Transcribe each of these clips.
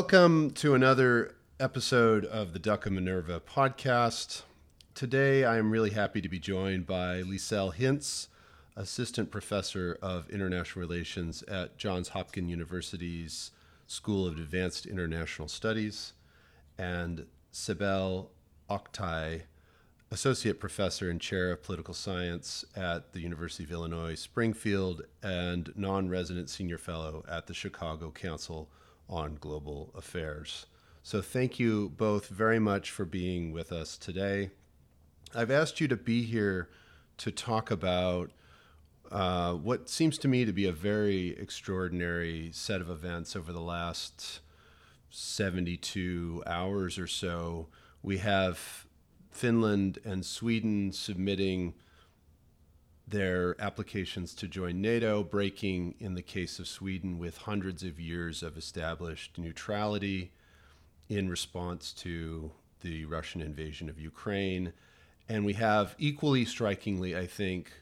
Welcome to another episode of the Duck of Minerva podcast. Today, I am really happy to be joined by Lisel Hintz, Assistant Professor of International Relations at Johns Hopkins University's School of Advanced International Studies, and Sibel Oktay, Associate Professor and Chair of Political Science at the University of Illinois Springfield and non resident Senior Fellow at the Chicago Council on Global Affairs. So, thank you both very much for being with us today. I've asked you to be here to talk about uh, what seems to me to be a very extraordinary set of events over the last 72 hours or so. We have Finland and Sweden submitting their applications to join NATO, breaking, in the case of Sweden, with hundreds of years of established neutrality in response to the Russian invasion of Ukraine. And we have, equally strikingly, I think,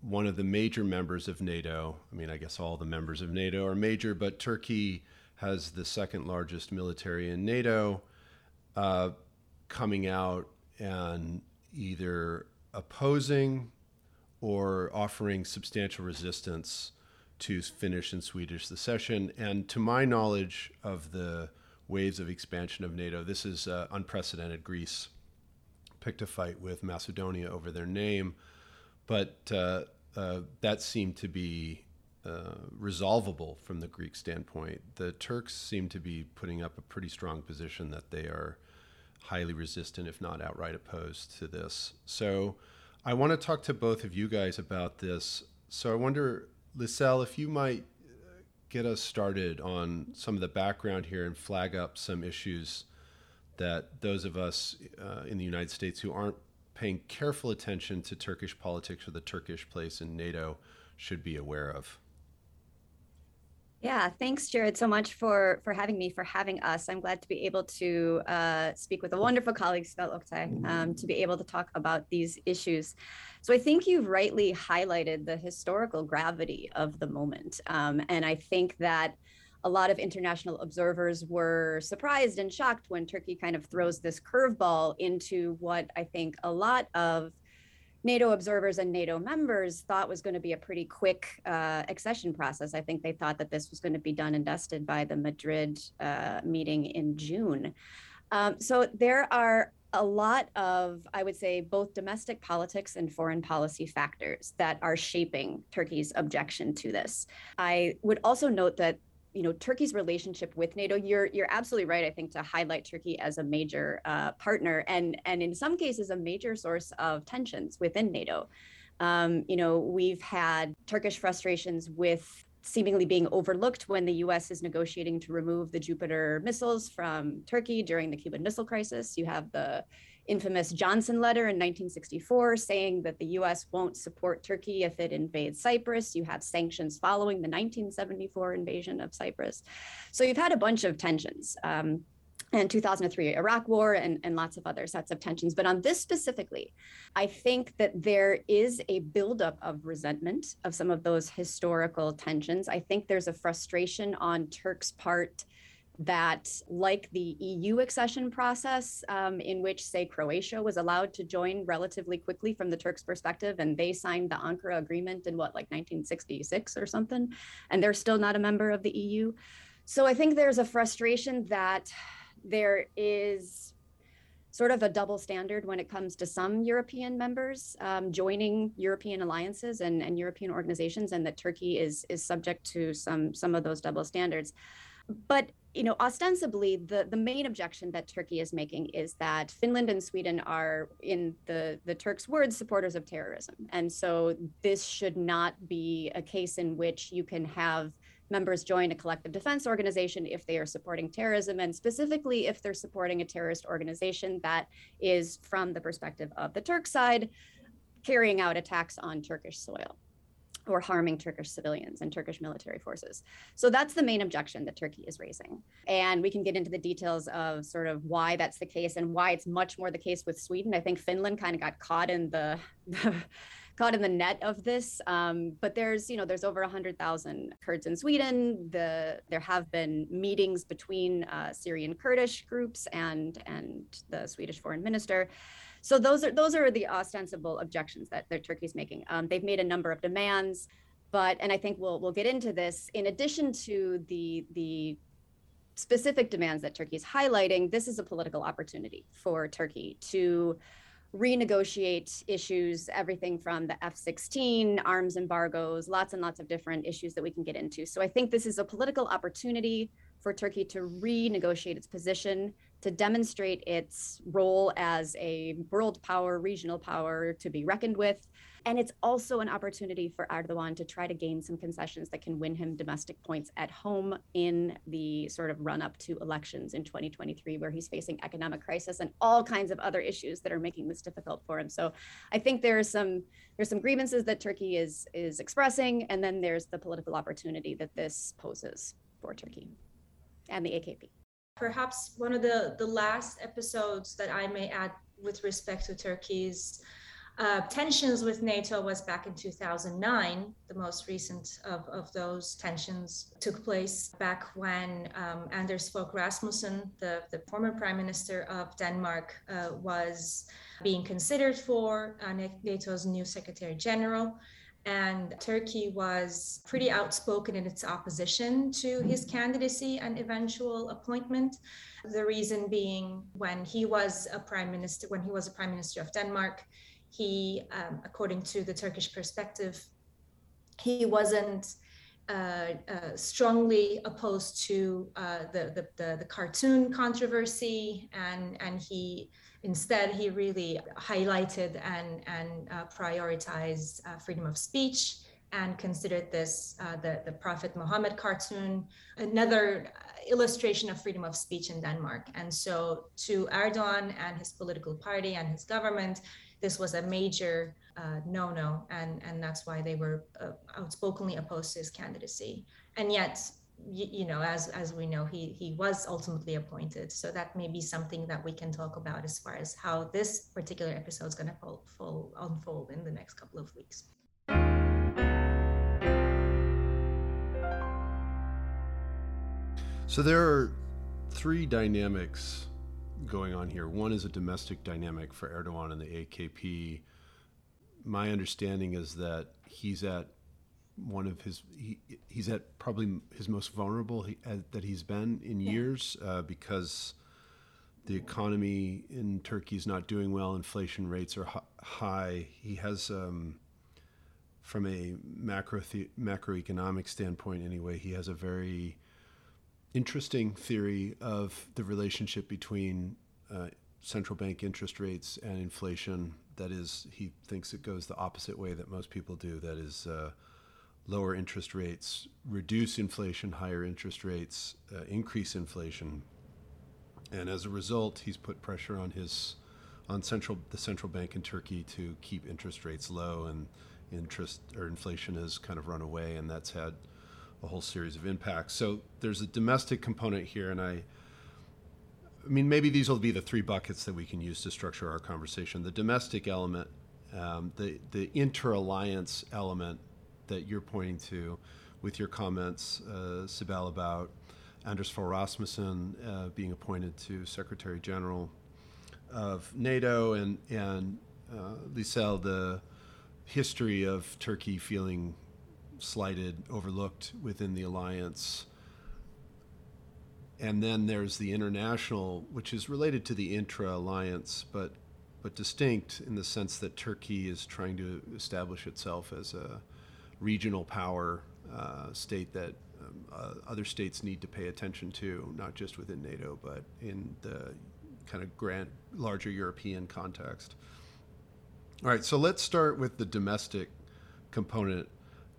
one of the major members of NATO. I mean, I guess all the members of NATO are major, but Turkey has the second largest military in NATO. Uh, coming out and either opposing or offering substantial resistance to Finnish and Swedish secession. And to my knowledge of the waves of expansion of NATO, this is uh, unprecedented. Greece picked a fight with Macedonia over their name, but uh, uh, that seemed to be uh, resolvable from the Greek standpoint. The Turks seem to be putting up a pretty strong position that they are highly resistant, if not outright opposed to this. So I want to talk to both of you guys about this. So I wonder, Lisel, if you might uh, get us started on some of the background here and flag up some issues that those of us uh, in the United States who aren't paying careful attention to Turkish politics or the Turkish place in NATO should be aware of. Yeah, thanks, Jared, so much for for having me, for having us. I'm glad to be able to uh, speak with a wonderful colleague, Sibel Oktay, um, to be able to talk about these issues. So I think you've rightly highlighted the historical gravity of the moment, um, and I think that a lot of international observers were surprised and shocked when Turkey kind of throws this curveball into what I think a lot of NATO observers and NATO members thought was going to be a pretty quick uh, accession process. I think they thought that this was going to be done and dusted by the Madrid uh, meeting in June. Um, so there are a lot of, I would say, both domestic politics and foreign policy factors that are shaping Turkey's objection to this. I would also note that you know Turkey's relationship with NATO. You're you're absolutely right. I think to highlight Turkey as a major uh, partner and and in some cases a major source of tensions within NATO. Um, you know we've had Turkish frustrations with seemingly being overlooked when the U.S. is negotiating to remove the Jupiter missiles from Turkey during the Cuban Missile Crisis. You have the infamous Johnson letter in 1964 saying that the US won't support Turkey if it invades Cyprus. You have sanctions following the 1974 invasion of Cyprus. So you've had a bunch of tensions. Um, and 2003 Iraq War and, and lots of other sets of tensions. But on this specifically, I think that there is a buildup of resentment of some of those historical tensions. I think there's a frustration on Turk's part that, like the EU accession process, um, in which, say, Croatia was allowed to join relatively quickly from the Turks' perspective, and they signed the Ankara Agreement in what, like 1966 or something, and they're still not a member of the EU. So I think there's a frustration that there is sort of a double standard when it comes to some European members um, joining European alliances and, and European organizations, and that Turkey is is subject to some some of those double standards. But you know, ostensibly, the, the main objection that Turkey is making is that Finland and Sweden are, in the, the Turks' words, supporters of terrorism. And so this should not be a case in which you can have members join a collective defense organization if they are supporting terrorism, and specifically if they're supporting a terrorist organization that is, from the perspective of the Turk side, carrying out attacks on Turkish soil or harming Turkish civilians and Turkish military forces. So that's the main objection that Turkey is raising. And we can get into the details of sort of why that's the case and why it's much more the case with Sweden. I think Finland kind of got caught in the, caught in the net of this. Um, but there's, you know, there's over 100,000 Kurds in Sweden. The there have been meetings between uh, Syrian Kurdish groups and and the Swedish foreign minister. So those are those are the ostensible objections that, that Turkey's making. Um, they've made a number of demands, but and I think we'll we'll get into this. In addition to the the specific demands that Turkey is highlighting, this is a political opportunity for Turkey to renegotiate issues, everything from the F 16, arms embargoes, lots and lots of different issues that we can get into. So I think this is a political opportunity for Turkey to renegotiate its position, to demonstrate its role as a world power, regional power to be reckoned with, and it's also an opportunity for Erdogan to try to gain some concessions that can win him domestic points at home in the sort of run up to elections in 2023, where he's facing economic crisis and all kinds of other issues that are making this difficult for him. So I think there are some there's some grievances that Turkey is is expressing, and then there's the political opportunity that this poses for Turkey and the AKP. Perhaps one of the, the last episodes that I may add with respect to Turkey's uh, tensions with NATO was back in 2009. The most recent of, of those tensions took place back when um, Anders Fogh Rasmussen, the, the former prime minister of Denmark, uh, was being considered for uh, NATO's new secretary general. And Turkey was pretty outspoken in its opposition to his candidacy and eventual appointment. The reason being when he was a prime minister, when he was a prime minister of Denmark, he, um, according to the Turkish perspective, he wasn't uh, uh, strongly opposed to uh, the, the, the, the, cartoon controversy, and, and he instead he really highlighted and, and uh, prioritized uh, freedom of speech and considered this uh, the, the Prophet Muhammad cartoon another illustration of freedom of speech in Denmark. And so to Erdogan and his political party and his government, this was a major uh, no-no, and and that's why they were uh, outspokenly opposed to his candidacy. And yet, you, know, as as we know, he he was ultimately appointed. So that may be something that we can talk about as far as how this particular episode is going to unfold in the next couple of weeks. So there are three dynamics going on here. One is a domestic dynamic for Erdogan and the AKP. My understanding is that he's at one of his he, he's at probably his most vulnerable he, uh, that he's been in yeah. years uh, because the economy in Turkey is not doing well. Inflation rates are high. He has, um, from a macro the- macroeconomic standpoint, anyway, he has a very interesting theory of the relationship between uh, central bank interest rates and inflation. That is, he thinks it goes the opposite way that most people do. That is, uh, lower interest rates reduce inflation, higher interest rates uh, increase inflation, and as a result, he's put pressure on his on central the central bank in Turkey to keep interest rates low, and interest or inflation has kind of run away, and that's had a whole series of impacts. So there's a domestic component here, and I, I mean, maybe these will be the three buckets that we can use to structure our conversation. The domestic element, um, the the inter alliance element that you're pointing to, with your comments, uh, Sibel, about Anders Fogh Rasmussen uh, being appointed to Secretary General of NATO, and and uh, Lisel, the history of Turkey feeling slighted, overlooked within the alliance. And then there's the international, which is related to the intra alliance, but but distinct in the sense that Turkey is trying to establish itself as a regional power uh, state that um, uh, other states need to pay attention to, not just within NATO, but in the kind of grand, larger European context. All right, so let's start with the domestic component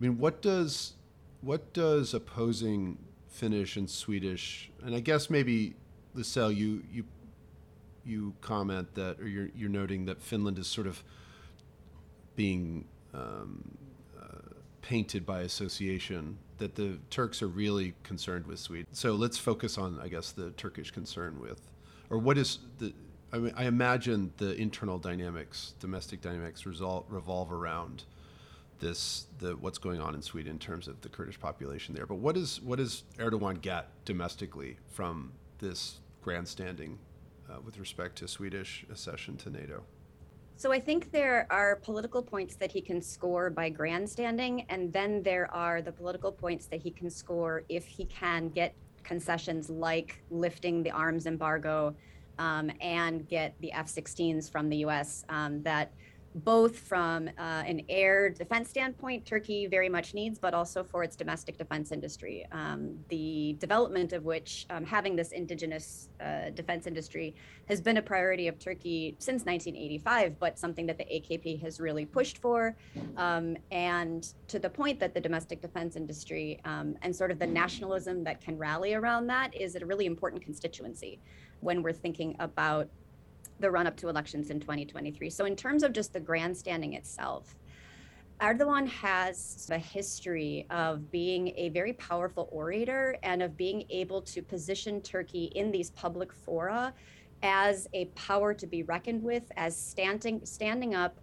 I mean, what does what does opposing Finnish and Swedish, and I guess maybe Lisel, you you you comment that, or you're you're noting that Finland is sort of being um, painted by association. That the Turks are really concerned with Sweden. So let's focus on, I guess, the Turkish concern with, or what is the I mean, I imagine the internal dynamics, domestic dynamics, result, revolve around this the what's going on in Sweden in terms of the Kurdish population there. But what is what does Erdogan get domestically from this grandstanding uh, with respect to Swedish accession to NATO? So I think there are political points that he can score by grandstanding, and then there are the political points that he can score if he can get concessions like lifting the arms embargo um, and get the F-16s from the U.S. Um, that both from uh, an air defense standpoint, Turkey very much needs, but also for its domestic defense industry. Um, the development of which, um, having this indigenous uh, defense industry, has been a priority of Turkey since 1985, but something that the AKP has really pushed for. Um, and to the point that the domestic defense industry um, and sort of the nationalism that can rally around that is a really important constituency when we're thinking about the run up to elections in 2023. So, in terms of just the grandstanding itself, Erdogan has a history of being a very powerful orator and of being able to position Turkey in these public fora as a power to be reckoned with, as standing standing up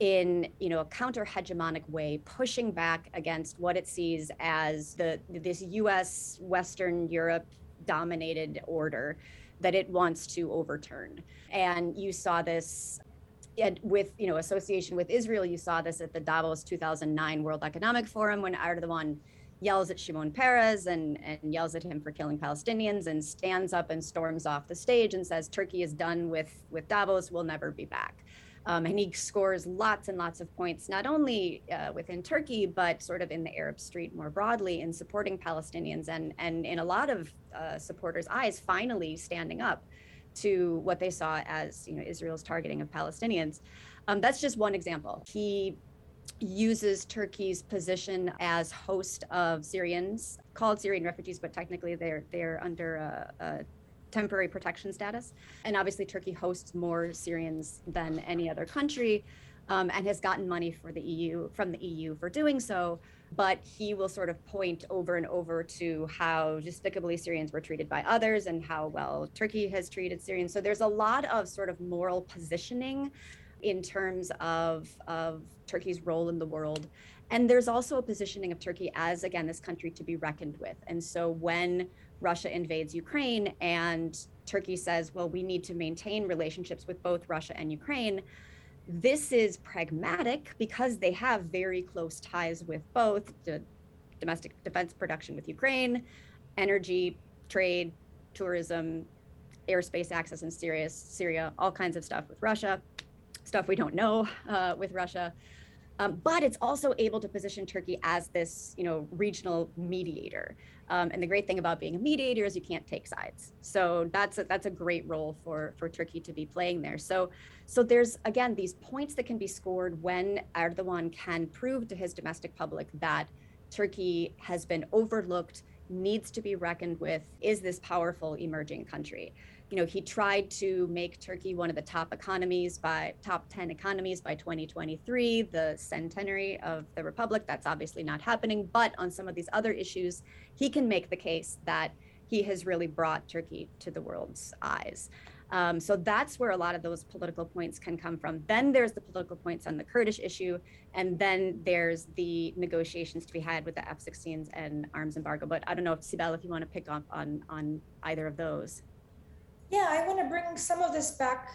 in you know a counter hegemonic way, pushing back against what it sees as the this U.S. Western Europe dominated order that it wants to overturn. And you saw this and with you know association with Israel, you saw this at the Davos 2009 World Economic Forum when Erdogan yells at Shimon Peres and, and yells at him for killing Palestinians and stands up and storms off the stage and says Turkey is done with with Davos, we'll never be back. Um, and he scores lots and lots of points, not only uh, within Turkey, but sort of in the Arab street more broadly in supporting Palestinians and, and in a lot of uh, supporters' eyes, finally standing up to what they saw as you know, Israel's targeting of Palestinians. Um, that's just one example. He uses Turkey's position as host of Syrians, called Syrian refugees, but technically they're they're under a, a temporary protection status. And obviously, Turkey hosts more Syrians than any other country. Um, and has gotten money for the EU from the EU for doing so. But he will sort of point over and over to how despicably Syrians were treated by others and how well Turkey has treated Syrians. So there's a lot of sort of moral positioning in terms of, of Turkey's role in the world. And there's also a positioning of Turkey as, again, this country to be reckoned with. And so when Russia invades Ukraine and Turkey says, well, we need to maintain relationships with both Russia and Ukraine. This is pragmatic because they have very close ties with both the domestic defense production with Ukraine, energy, trade, tourism, airspace access in Syria, Syria, all kinds of stuff with Russia, stuff we don't know uh, with Russia. Um, but it's also able to position Turkey as this, you know, regional mediator. Um, and the great thing about being a mediator is you can't take sides. So that's a, that's a great role for for Turkey to be playing there. So so there's again these points that can be scored when Erdogan can prove to his domestic public that Turkey has been overlooked, needs to be reckoned with, is this powerful emerging country you know, he tried to make Turkey one of the top economies by top 10 economies by 2023, the centenary of the republic. That's obviously not happening. But on some of these other issues, he can make the case that he has really brought Turkey to the world's eyes. Um, so that's where a lot of those political points can come from. Then there's the political points on the Kurdish issue, and then there's the negotiations to be had with the F-16s and arms embargo. But I don't know if Sibel, if you want to pick up on on either of those. Yeah, I want to bring some of this back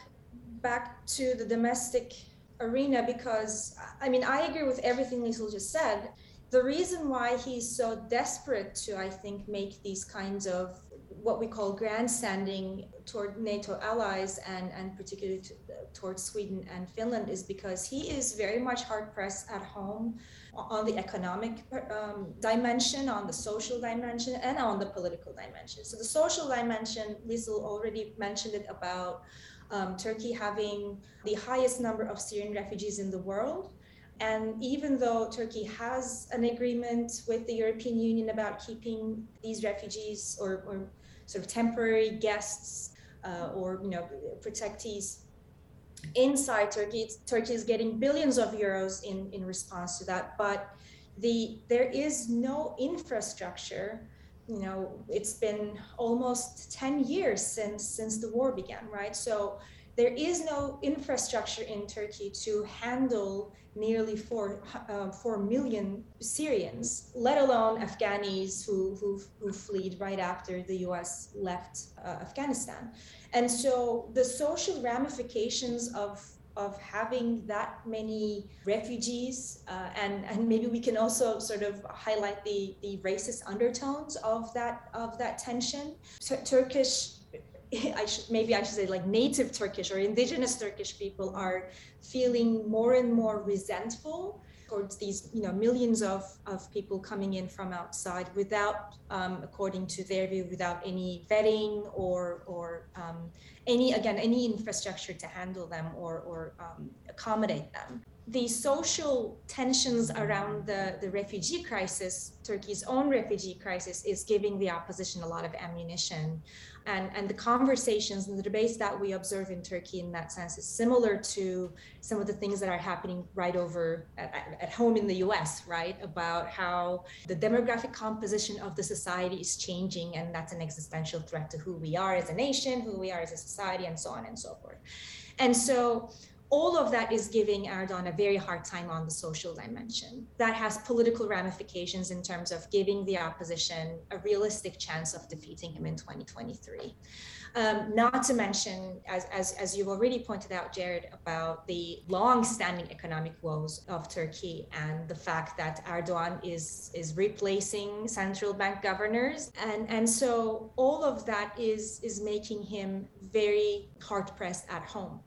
back to the domestic arena because I mean I agree with everything Lisel just said. The reason why he's so desperate to, I think, make these kinds of what we call grandstanding toward NATO allies and, and particularly to, towards Sweden and Finland is because he is very much hard pressed at home on the economic um, dimension, on the social dimension, and on the political dimension. So the social dimension, Lisel already mentioned it about um, Turkey having the highest number of Syrian refugees in the world. And even though Turkey has an agreement with the European Union about keeping these refugees or, or sort of temporary guests uh, or you know protectees inside Turkey. Turkey is getting billions of euros in, in response to that, but the there is no infrastructure. You know, it's been almost 10 years since since the war began, right? So there is no infrastructure in Turkey to handle nearly four, uh, 4 million Syrians, let alone Afghanis who, who, who fled right after the US left uh, Afghanistan. And so the social ramifications of of having that many refugees uh, and and maybe we can also sort of highlight the the racist undertones of that of that tension turkish I should maybe I should say like native Turkish or indigenous Turkish people are feeling more and more resentful towards these you know millions of, of people coming in from outside without um, according to their view without any vetting or or um, any again any infrastructure to handle them or or um, accommodate them the social tensions around the, the refugee crisis, Turkey's own refugee crisis, is giving the opposition a lot of ammunition and, and the conversations and the debates that we observe in Turkey in that sense is similar to some of the things that are happening right over at, at home in the US, right? About how the demographic composition of the society is changing, and that's an existential threat to who we are as a nation, who we are as a society, and so on and so forth. And so all of that is giving Erdogan a very hard time on the social dimension. That has political ramifications in terms of giving the opposition a realistic chance of defeating him in 2023. Um, not to mention, as, as, as you've already pointed out, Jared, about the long-standing economic woes of Turkey and the fact that Erdogan is, is replacing central bank governors. And, and so all of that is, is making him very hard-pressed at home.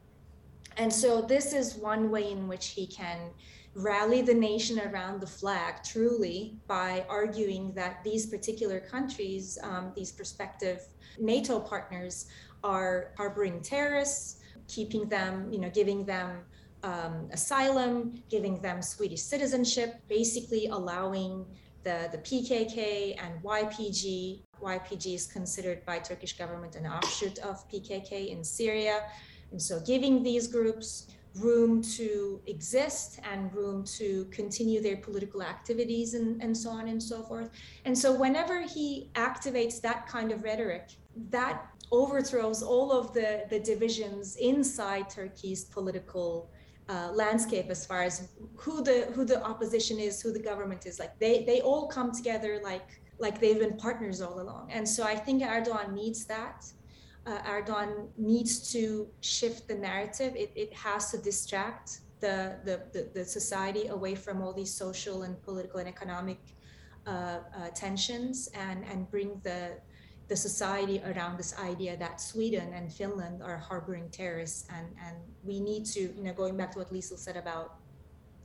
And so this is one way in which he can rally the nation around the flag truly by arguing that these particular countries, um, these prospective NATO partners, are harboring terrorists, keeping them, you know, giving them um, asylum, giving them Swedish citizenship, basically allowing the, the PKK and YPG. YPG is considered by Turkish government an offshoot of PKK in Syria and so giving these groups room to exist and room to continue their political activities and, and so on and so forth. And so whenever he activates that kind of rhetoric, that overthrows all of the, the divisions inside Turkey's political uh, landscape as far as who the who the opposition is, who the government is. Like they they all come together like like they've been partners all along. And so I think Erdogan needs that uh, Erdogan needs to shift the narrative. It, it has to distract the, the, the, society away from all these social and political and economic uh, uh, tensions and, and bring the, the society around this idea that Sweden and Finland are harboring terrorists. And, and we need to, you know, going back to what Lisel said about,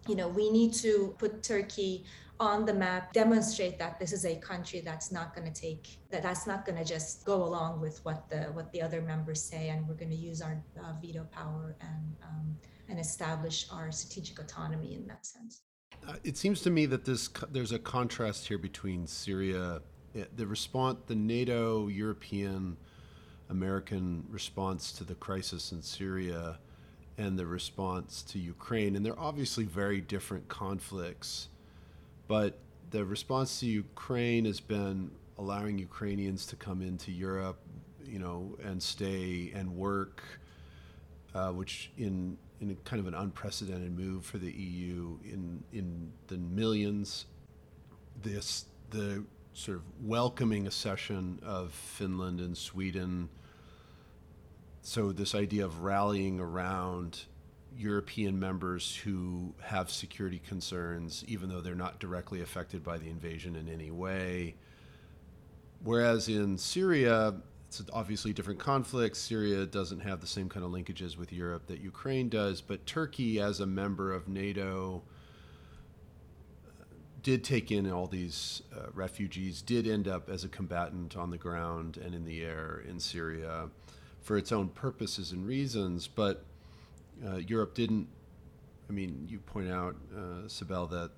you know, we need to put Turkey on the map demonstrate that this is a country that's not going to take that that's not going to just go along with what the what the other members say and we're going to use our uh, veto power and um, and establish our strategic autonomy in that sense. Uh, it seems to me that this there's a contrast here between Syria eh, the response the NATO European American response to the crisis in Syria and the response to Ukraine and they're obviously very different conflicts but the response to Ukraine has been allowing Ukrainians to come into Europe, you know, and stay and work, uh, which in in kind of an unprecedented move for the EU in in the millions. This the sort of welcoming accession of Finland and Sweden. So this idea of rallying around European members who have security concerns, even though they're not directly affected by the invasion in any way. Whereas in Syria, it's obviously different conflicts. Syria doesn't have the same kind of linkages with Europe that Ukraine does, but Turkey, as a member of NATO, did take in all these uh, refugees, did end up as a combatant on the ground and in the air in Syria for its own purposes and reasons, but uh, Europe didn't. I mean, you point out, uh, Sibel, that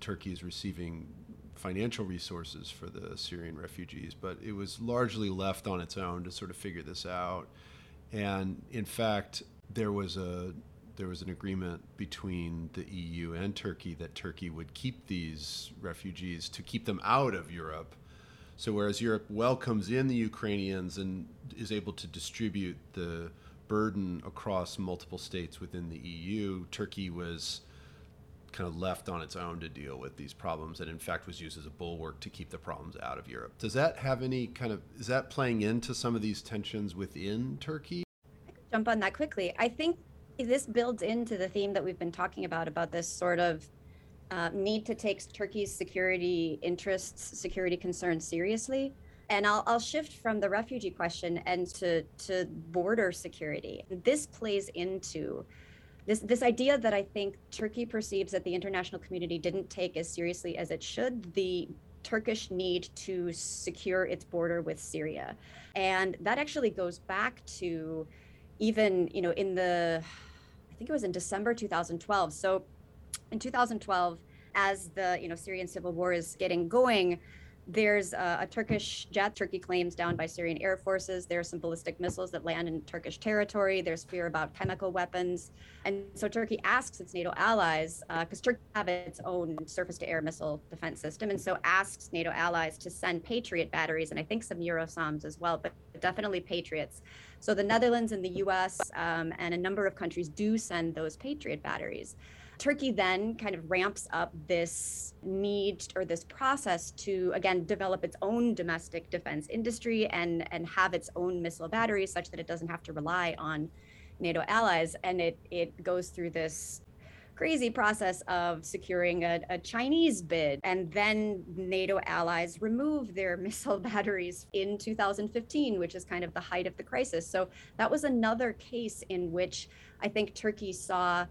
Turkey is receiving financial resources for the Syrian refugees, but it was largely left on its own to sort of figure this out. And in fact, there was a there was an agreement between the EU and Turkey that Turkey would keep these refugees to keep them out of Europe. So whereas Europe welcomes in the Ukrainians and is able to distribute the burden across multiple states within the EU. Turkey was kind of left on its own to deal with these problems and in fact was used as a bulwark to keep the problems out of Europe. Does that have any kind of is that playing into some of these tensions within Turkey? jump on that quickly. I think this builds into the theme that we've been talking about about this sort of uh, need to take Turkey's security interests, security concerns seriously. And I'll, I'll shift from the refugee question and to, to border security. This plays into this, this idea that I think Turkey perceives that the international community didn't take as seriously as it should the Turkish need to secure its border with Syria. And that actually goes back to even, you know, in the, I think it was in December 2012. So in 2012, as the you know Syrian civil war is getting going, there's a, a, Turkish jet. Turkey claims down by Syrian air forces. There are some ballistic missiles that land in Turkish territory. There's fear about chemical weapons, and so Turkey asks its NATO allies, because uh, Turkey have its own surface-to-air missile defense system, and so asks NATO allies to send Patriot batteries, and I think some Eurosams as well, but definitely Patriots. So the Netherlands and the U.S. Um, and a number of countries do send those Patriot batteries. Turkey then kind of ramps up this need or this process to again develop its own domestic defense industry and and have its own missile batteries such that it doesn't have to rely on NATO allies and it it goes through this crazy process of securing a, a, Chinese bid. And then NATO allies remove their missile batteries in 2015, which is kind of the height of the crisis. So that was another case in which I think Turkey saw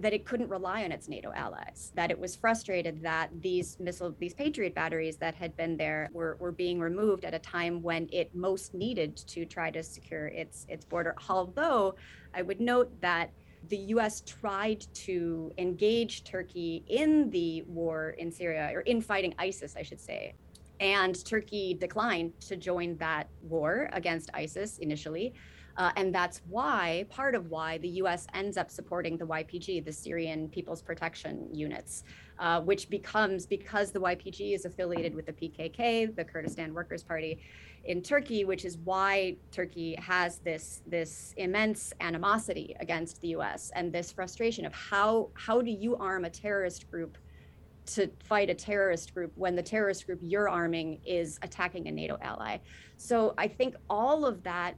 that it couldn't rely on its NATO allies, that it was frustrated that these missile, these Patriot batteries that had been there were, were being removed at a time when it most needed to try to secure its its border. Although I would note that the US tried to engage Turkey in the war in Syria, or in fighting ISIS, I should say. And Turkey declined to join that war against ISIS initially. Uh, and that's why, part of why, the US ends up supporting the YPG, the Syrian People's Protection Units, uh, which becomes, because the YPG is affiliated with the PKK, the Kurdistan Workers' Party in Turkey, which is why Turkey has this, this immense animosity against the US and this frustration of how, how do you arm a terrorist group to fight a terrorist group when the terrorist group you're arming is attacking a NATO ally. So I think all of that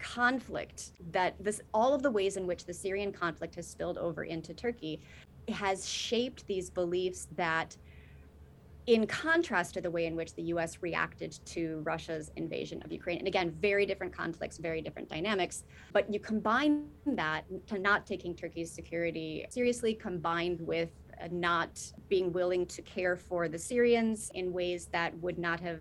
conflict that this all of the ways in which the Syrian conflict has spilled over into Turkey has shaped these beliefs that in contrast to the way in which the US reacted to Russia's invasion of Ukraine. And again, very different conflicts, very different dynamics. But you combine that to not taking Turkey's security seriously, combined with not being willing to care for the Syrians in ways that would not have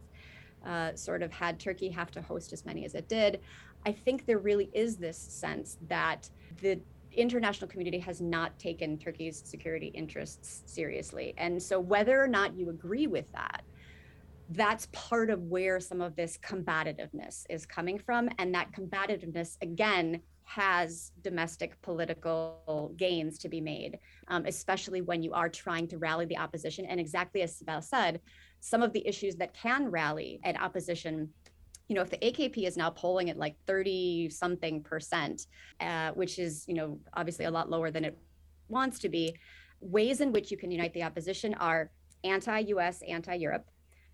uh, sort of had Turkey have to host as many as it did. I think there really is this sense that the international community has not taken Turkey's security interests seriously. And so, whether or not you agree with that, that's part of where some of this combativeness is coming from. And that combativeness, again, has domestic political gains to be made, um, especially when you are trying to rally the opposition. And exactly as Sibel said, some of the issues that can rally an opposition you know, if the AKP is now polling at like 30 something percent, uh, which is, you know, obviously a lot lower than it wants to be, ways in which you can unite the opposition are anti US, anti Europe,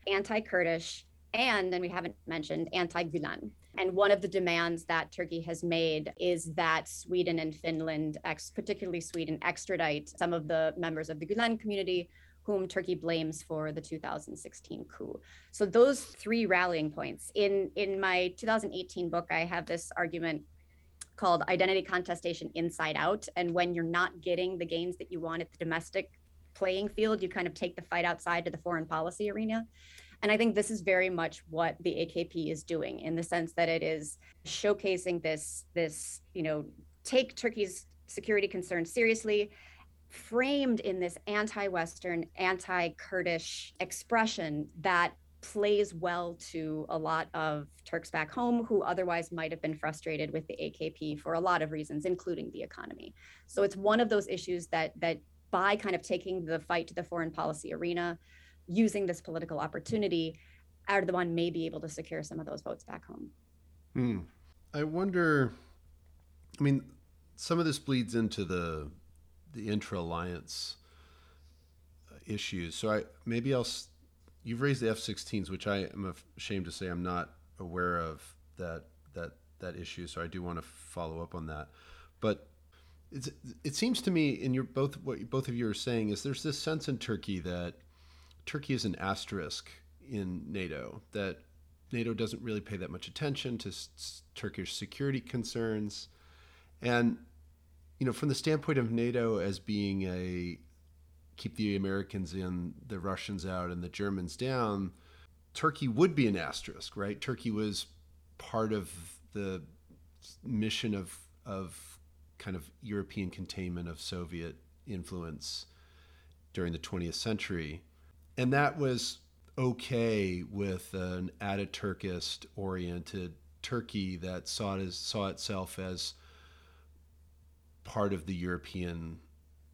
anti Kurdish, and then we haven't mentioned anti Gulen. And one of the demands that Turkey has made is that Sweden and Finland, ex- particularly Sweden, extradite some of the members of the Gulen community whom Turkey blames for the 2016 coup. So those three rallying points. In in my 2018 book, I have this argument called identity contestation inside out. And when you're not getting the gains that you want at the domestic playing field, you kind of take the fight outside to the foreign policy arena. And I think this is very much what the AKP is doing in the sense that it is showcasing this, this, you know, take Turkey's security concerns seriously framed in this anti-Western, anti-Kurdish expression that plays well to a lot of Turks back home who otherwise might have been frustrated with the AKP for a lot of reasons, including the economy. So it's one of those issues that that by kind of taking the fight to the foreign policy arena, using this political opportunity, Erdogan may be able to secure some of those votes back home. Hmm. I wonder I mean, some of this bleeds into the the intra alliance uh, issues. So I maybe I'll. You've raised the F-16s, which I am ashamed to say I'm not aware of that that that issue. So I do want to follow up on that. But it seems to me, in your both what both of you are saying is there's this sense in Turkey that Turkey is an asterisk in NATO that NATO doesn't really pay that much attention to s- Turkish security concerns, and you know from the standpoint of NATO as being a keep the Americans in, the Russians out, and the Germans down, Turkey would be an asterisk, right? Turkey was part of the mission of of kind of European containment of Soviet influence during the 20th century. And that was okay with an Ataturkist oriented Turkey that saw, it as, saw itself as part of the European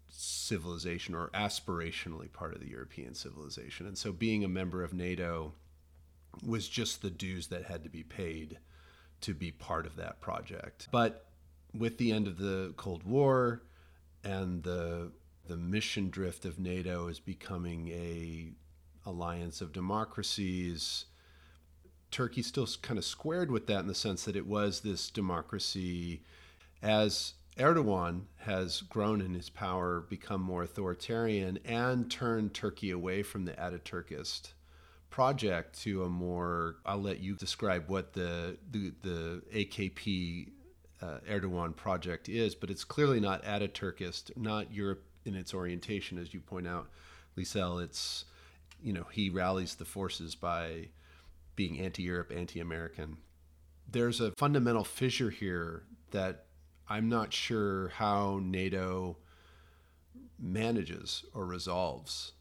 civilization or aspirationally part of the European civilization. And so being a member of NATO was just the dues that had to be paid to be part of that project. But with the end of the Cold War and the the mission drift of NATO is becoming a alliance of democracies. Turkey still kind of squared with that in the sense that it was this democracy as Erdogan has grown in his power, become more authoritarian, and turned Turkey away from the Ataturkist project to a more. I'll let you describe what the the, the AKP uh, Erdogan project is, but it's clearly not Ataturkist, not Europe in its orientation, as you point out, Lisel. It's you know he rallies the forces by being anti-Europe, anti-American. There's a fundamental fissure here that I'm not sure how NATO manages or resolves.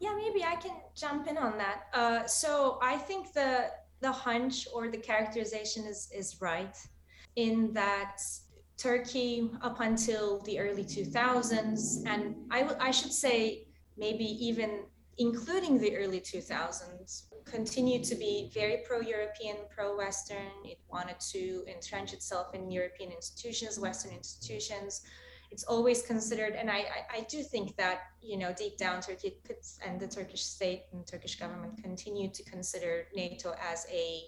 Yeah, maybe I can jump in on that. Uh, so I think the the hunch or the characterization is, is right in that Turkey up until the early 2000s, and I, I should say maybe even including the early 2000s, continued to be very pro-European, pro-Western. It wanted to entrench itself in European institutions, Western institutions, it's always considered, and I, I, I, do think that you know deep down Turkey and the Turkish state and Turkish government continue to consider NATO as a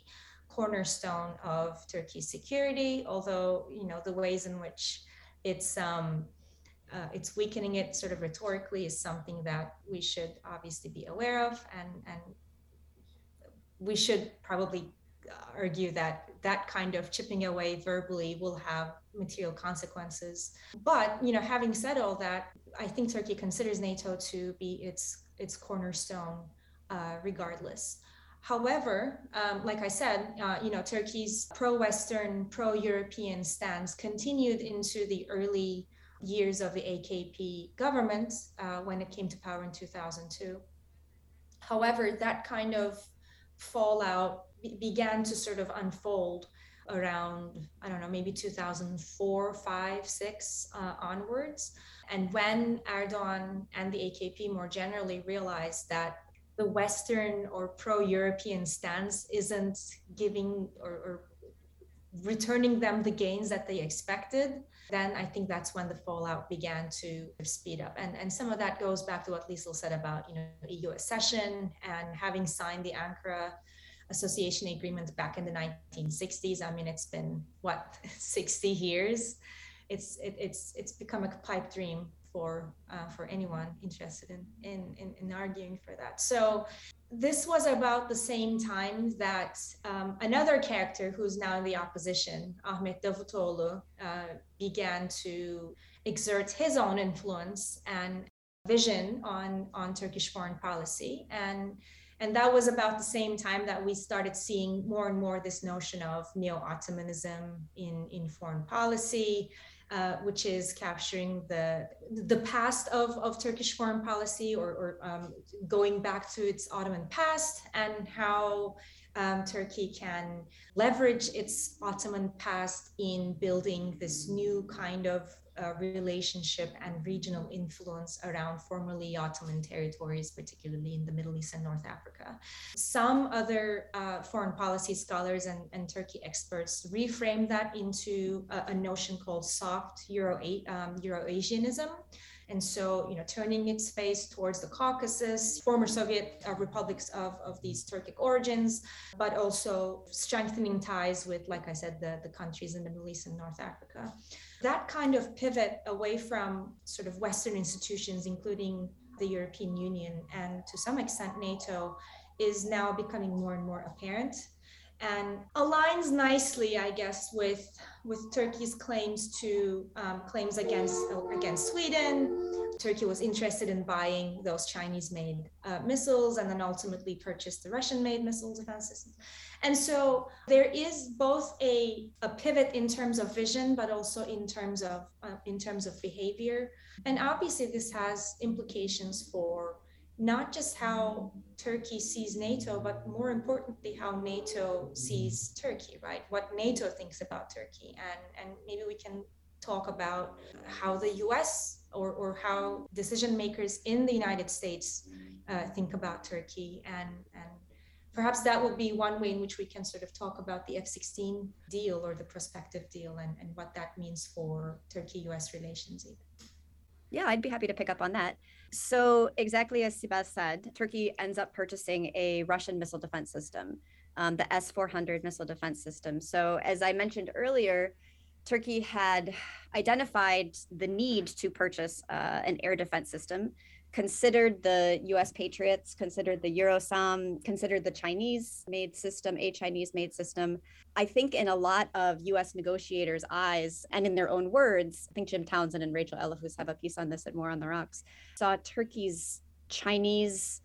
cornerstone of Turkey's security. Although you know the ways in which it's um, uh, it's weakening it sort of rhetorically is something that we should obviously be aware of, and and we should probably argue that that kind of chipping away verbally will have material consequences. But you know, having said all that, I think Turkey considers NATO to be its its cornerstone, uh, regardless. However, um, like I said, uh, you know, Turkey's pro-Western, pro-European stance continued into the early years of the AKP government uh, when it came to power in 2002. However, that kind of fallout began to sort of unfold around i don't know maybe 2004 5 6 uh, onwards. And when erdogan and the akp more generally realized that the western or pro-european stance isn't giving or, or returning them the gains that they expected then I think that's when the fallout began to speed up. And, and some of that goes back to what Lisel said about, you know, EU accession and having signed the Ankara association agreement back in the 1960s. I mean, it's been what 60 years. It's it, it's it's become a pipe dream for uh, for anyone interested in, in, in in arguing for that. So this was about the same time that um, another character who's now in the opposition, Ahmet Davutoğlu, uh, began to exert his own influence and vision on on Turkish foreign policy. And and that was about the same time that we started seeing more and more this notion of neo-Ottomanism in, in foreign policy, uh, which is capturing the the past of, of Turkish foreign policy or, or um, going back to its Ottoman past and how um, Turkey can leverage its Ottoman past in building this new kind of uh, relationship and regional influence around formerly Ottoman territories, particularly in the Middle East and North Africa. Some other uh, foreign policy scholars and, and, Turkey experts reframe that into a, a notion called soft Euro, um. And so, you know, turning its face towards the Caucasus, former Soviet uh, republics of, of these Turkic origins, but also strengthening ties with, like I said, the, the countries in the Middle East and North Africa. That kind of pivot away from sort of Western institutions, including the European Union and to some extent NATO, is now becoming more and more apparent and aligns nicely, I guess, with with Turkey's claims to um, claims against against Sweden. Turkey was interested in buying those Chinese-made uh, missiles, and then ultimately purchased the Russian-made missile defense systems. And so there is both a, a pivot in terms of vision, but also in terms of uh, in terms of behavior. And obviously, this has implications for not just how Turkey sees NATO, but more importantly, how NATO sees Turkey, right? What NATO thinks about Turkey. And, and maybe we can talk about how the US or, or how decision makers in the United States uh, think about Turkey. And, and perhaps that would be one way in which we can sort of talk about the F 16 deal or the prospective deal and, and what that means for Turkey US relations. Even. Yeah, I'd be happy to pick up on that. So, exactly as Sibel said, Turkey ends up purchasing a Russian missile defense system, um, the S 400 missile defense system. So, as I mentioned earlier, Turkey had identified the need to purchase uh, an air defense system considered the US Patriots, considered the Eurosam, considered the Chinese made system, a Chinese made system. I think in a lot of US negotiators' eyes and in their own words, I think Jim Townsend and Rachel Ellehuus have a piece on this at War on the Rocks, saw Turkey's Chinese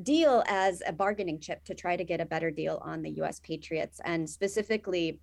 deal as a bargaining chip to try to get a better deal on the US Patriots and specifically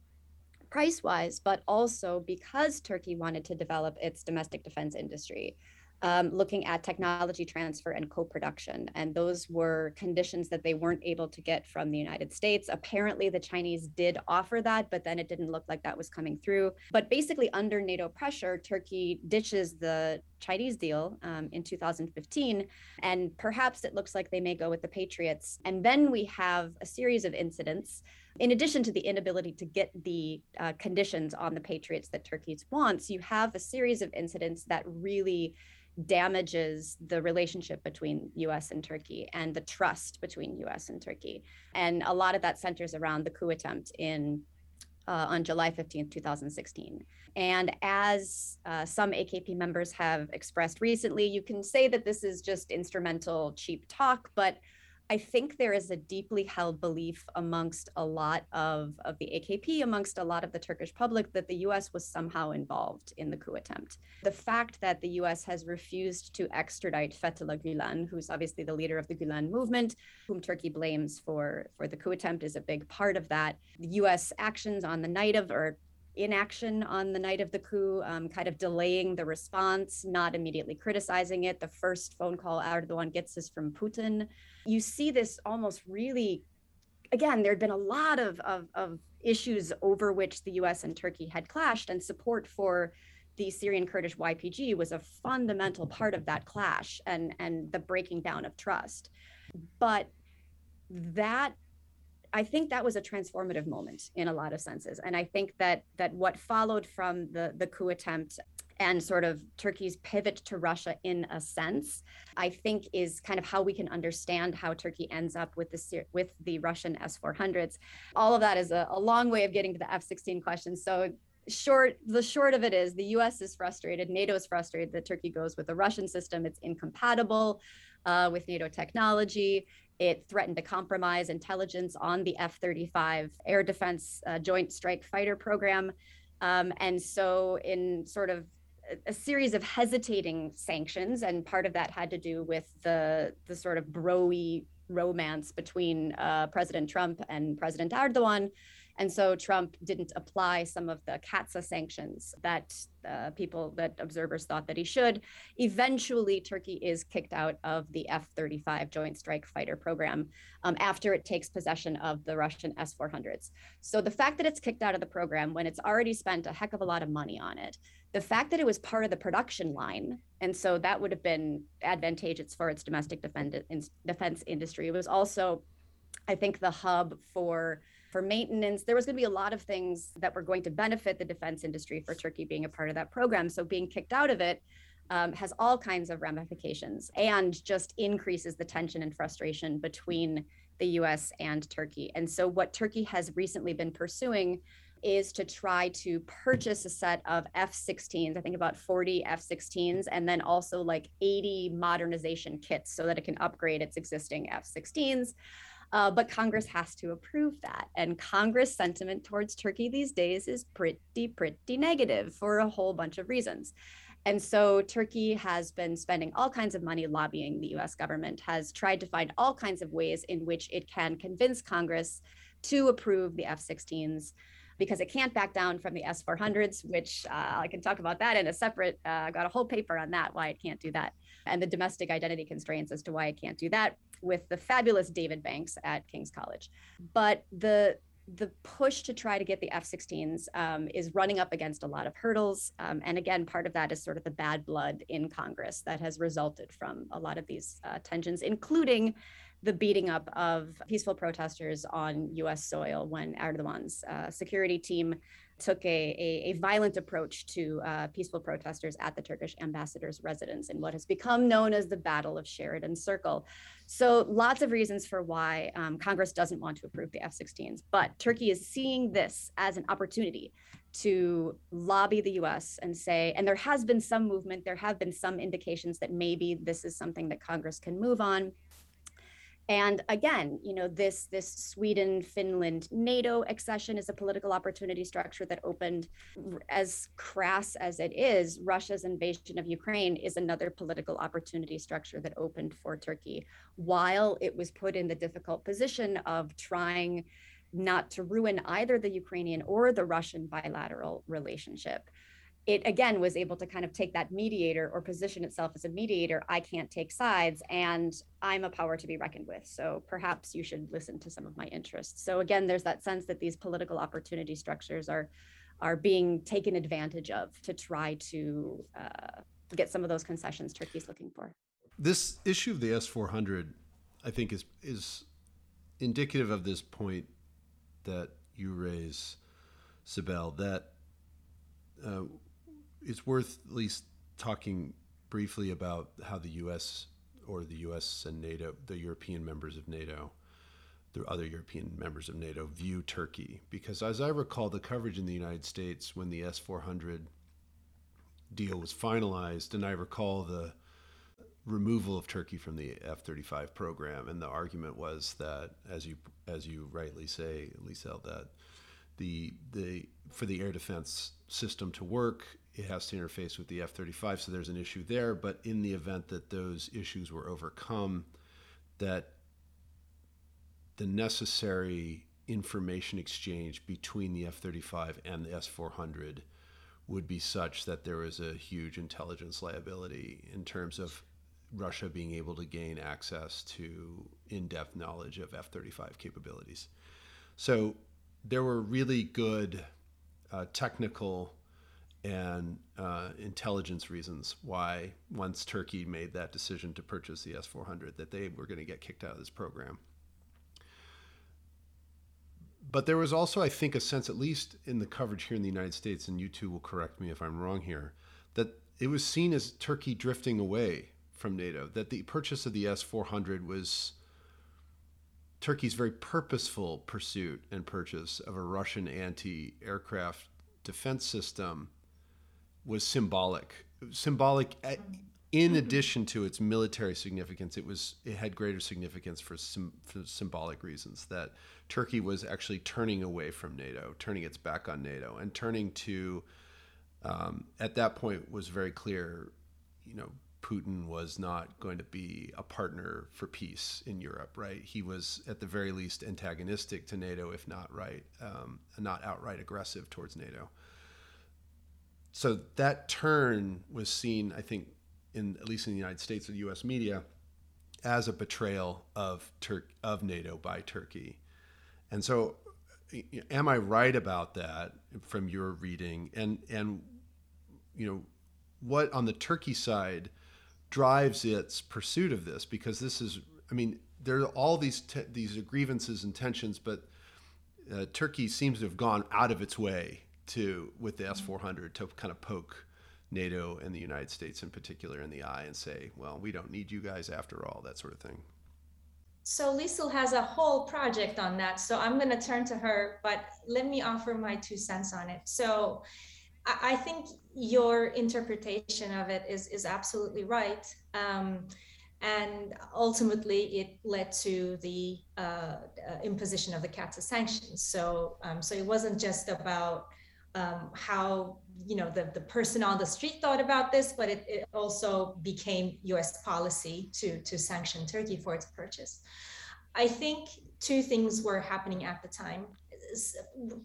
price wise, but also because Turkey wanted to develop its domestic defense industry um, looking at technology transfer and co-production. And those were conditions that they weren't able to get from the united states. Apparently the chinese did offer that but then it didn't look like that was coming through. But basically under nato pressure turkey ditches the chinese deal um, in 2015 and perhaps it looks like they may go with the patriots. And then we have a series of incidents in addition to the inability to get the uh, conditions on the patriots that turkey wants you have a series of incidents that really damages the relationship between US and Turkey and the trust between US and Turkey. And a lot of that centers around the coup attempt in uh, on July 15th, 2016. And as uh, some AKP members have expressed recently, you can say that this is just instrumental, cheap talk, but I think there is a deeply held belief amongst a lot of, of the AKP, amongst a lot of the Turkish public, that the US was somehow involved in the coup attempt. The fact that the US has refused to extradite Fethullah Gulen, who's obviously the leader of the Gulen movement, whom Turkey blames for, for the coup attempt, is a big part of that. The US actions on the night of, or inaction on the night of the coup, um, kind of delaying the response, not immediately criticizing it. The first phone call Erdogan gets is from Putin you see this almost really again there had been a lot of, of, of issues over which the us and turkey had clashed and support for the syrian kurdish ypg was a fundamental part of that clash and and the breaking down of trust but that I think that was a transformative moment in a lot of senses, and I think that that what followed from the the coup attempt and sort of Turkey's pivot to Russia in a sense, I think is kind of how we can understand how Turkey ends up with the with the Russian S-400s. All of that is a, a long way of getting to the F-16 question. So short the short of it is the US is frustrated, NATO is frustrated that Turkey goes with the Russian system. It's incompatible uh, with NATO technology. It threatened to compromise intelligence on the F 35 air defense uh, joint strike fighter program. Um, and so, in sort of a series of hesitating sanctions, and part of that had to do with the the sort of broy romance between uh, President Trump and President Erdogan, And so Trump didn't apply some of the CAATSA sanctions that uh, people, that observers thought that he should. Eventually, Turkey is kicked out of the F 35 Joint Strike Fighter program um, after it takes possession of the Russian S 400s. So the fact that it's kicked out of the program when it's already spent a heck of a lot of money on it, the fact that it was part of the production line, and so that would have been advantageous for its domestic defend- defense industry, it was also I think the hub for for maintenance. There was going to be a lot of things that were going to benefit the defense industry for Turkey being a part of that program. So being kicked out of it um, has all kinds of ramifications and just increases the tension and frustration between the US and Turkey. And so what Turkey has recently been pursuing is to try to purchase a set of F 16s, I think about 40 F 16s, and then also like 80 modernization kits so that it can upgrade its existing F 16s. Uh, but Congress has to approve that. And Congress sentiment towards Turkey these days is pretty, pretty negative for a whole bunch of reasons. And so Turkey has been spending all kinds of money lobbying the US government, has tried to find all kinds of ways in which it can convince Congress to approve the F 16s because it can't back down from the S 400s, which uh, I can talk about that in a separate, uh, I got a whole paper on that, why it can't do that, and the domestic identity constraints as to why it can't do that with the fabulous David Banks at King's College. But the the push to try to get the F-16s um, is running up against a lot of hurdles, um, and again, part of that is sort of the bad blood in Congress that has resulted from a lot of these uh, tensions, including the beating up of peaceful protesters on U.S. soil when Erdogan's uh, security team took a, a, a violent approach to uh, peaceful protesters at the Turkish ambassador's residence in what has become known as the Battle of Sheridan Circle. So, lots of reasons for why um, Congress doesn't want to approve the F 16s. But Turkey is seeing this as an opportunity to lobby the US and say, and there has been some movement, there have been some indications that maybe this is something that Congress can move on and again, you know, this this Sweden, Finland, NATO accession is a political opportunity structure that opened as crass as it is, Russia's invasion of Ukraine is another political opportunity structure that opened for Turkey. While it was put in the difficult position of trying not to ruin either the Ukrainian or the Russian bilateral relationship it again was able to kind of take that mediator or position itself as a mediator i can't take sides and i'm a power to be reckoned with. So perhaps you should listen to some of my interests. So again there's that sense that these political opportunity structures are are being taken advantage of to try to uh, get some of those concessions turkey's looking for. This issue of the s400 i think is is indicative of this point that you raise Sibel, that uh, it's worth at least talking briefly about how the U.S. or the U.S. and NATO, the European members of NATO, the other European members of NATO view Turkey. Because as I recall, the coverage in the United States when the S 400 deal was finalized, and I recall the removal of Turkey from the F 35 program, and the argument was that, as you as you rightly say, Lisel, that the the for the air defense system to work, it has to interface with the F 35, so there's an issue there. But in the event that those issues were overcome, that the necessary information exchange between the F 35 and the S 400 would be such that there was a huge intelligence liability in terms of Russia being able to gain access to in depth knowledge of F 35 capabilities. So there were really good uh, technical and uh, intelligence reasons why once Turkey made that decision to purchase the S-400 that they were going to get kicked out of this program. But there was also, I think, a sense, at least in the coverage here in the United States, and you two will correct me if I'm wrong here, that it was seen as Turkey drifting away from NATO. That the purchase of the S-400 was Turkey's very purposeful pursuit and purchase of a Russian anti-aircraft defense system was symbolic. Symbolic in mm-hmm. addition to its military significance, it was it had greater significance for, sim, for symbolic reasons that Turkey was actually turning away from NATO, turning its back on NATO, and turning to um, at that point was very clear. You know, Putin was not going to be a partner for peace in Europe, right? He was at the very least antagonistic to NATO, if not right, um, not outright aggressive towards NATO. So that turn was seen, I think, in at least in the United States or the U.S. media, as a betrayal of Tur- of NATO by Turkey. And so, am I right about that from your reading? And and you know, what on the Turkey side drives its pursuit of this? Because this is, I mean, there are all these te- these grievances and tensions, but uh, Turkey seems to have gone out of its way to with the S four hundred to kind of poke NATO and the United States in particular in the eye and say, well, we don't need you guys after all, that sort of thing. So Lisel has a whole project on that. So I'm going to turn to her, but let me offer my two cents on it. So I think your interpretation of it is, is absolutely right. Um, and ultimately, it led to the uh, uh, imposition of the CAATSA sanctions. So, um, so it wasn't just about um, how you know the, the person on the street thought about this, but it, it also became U.S. policy to to sanction Turkey for its purchase. I think two things were happening at the time,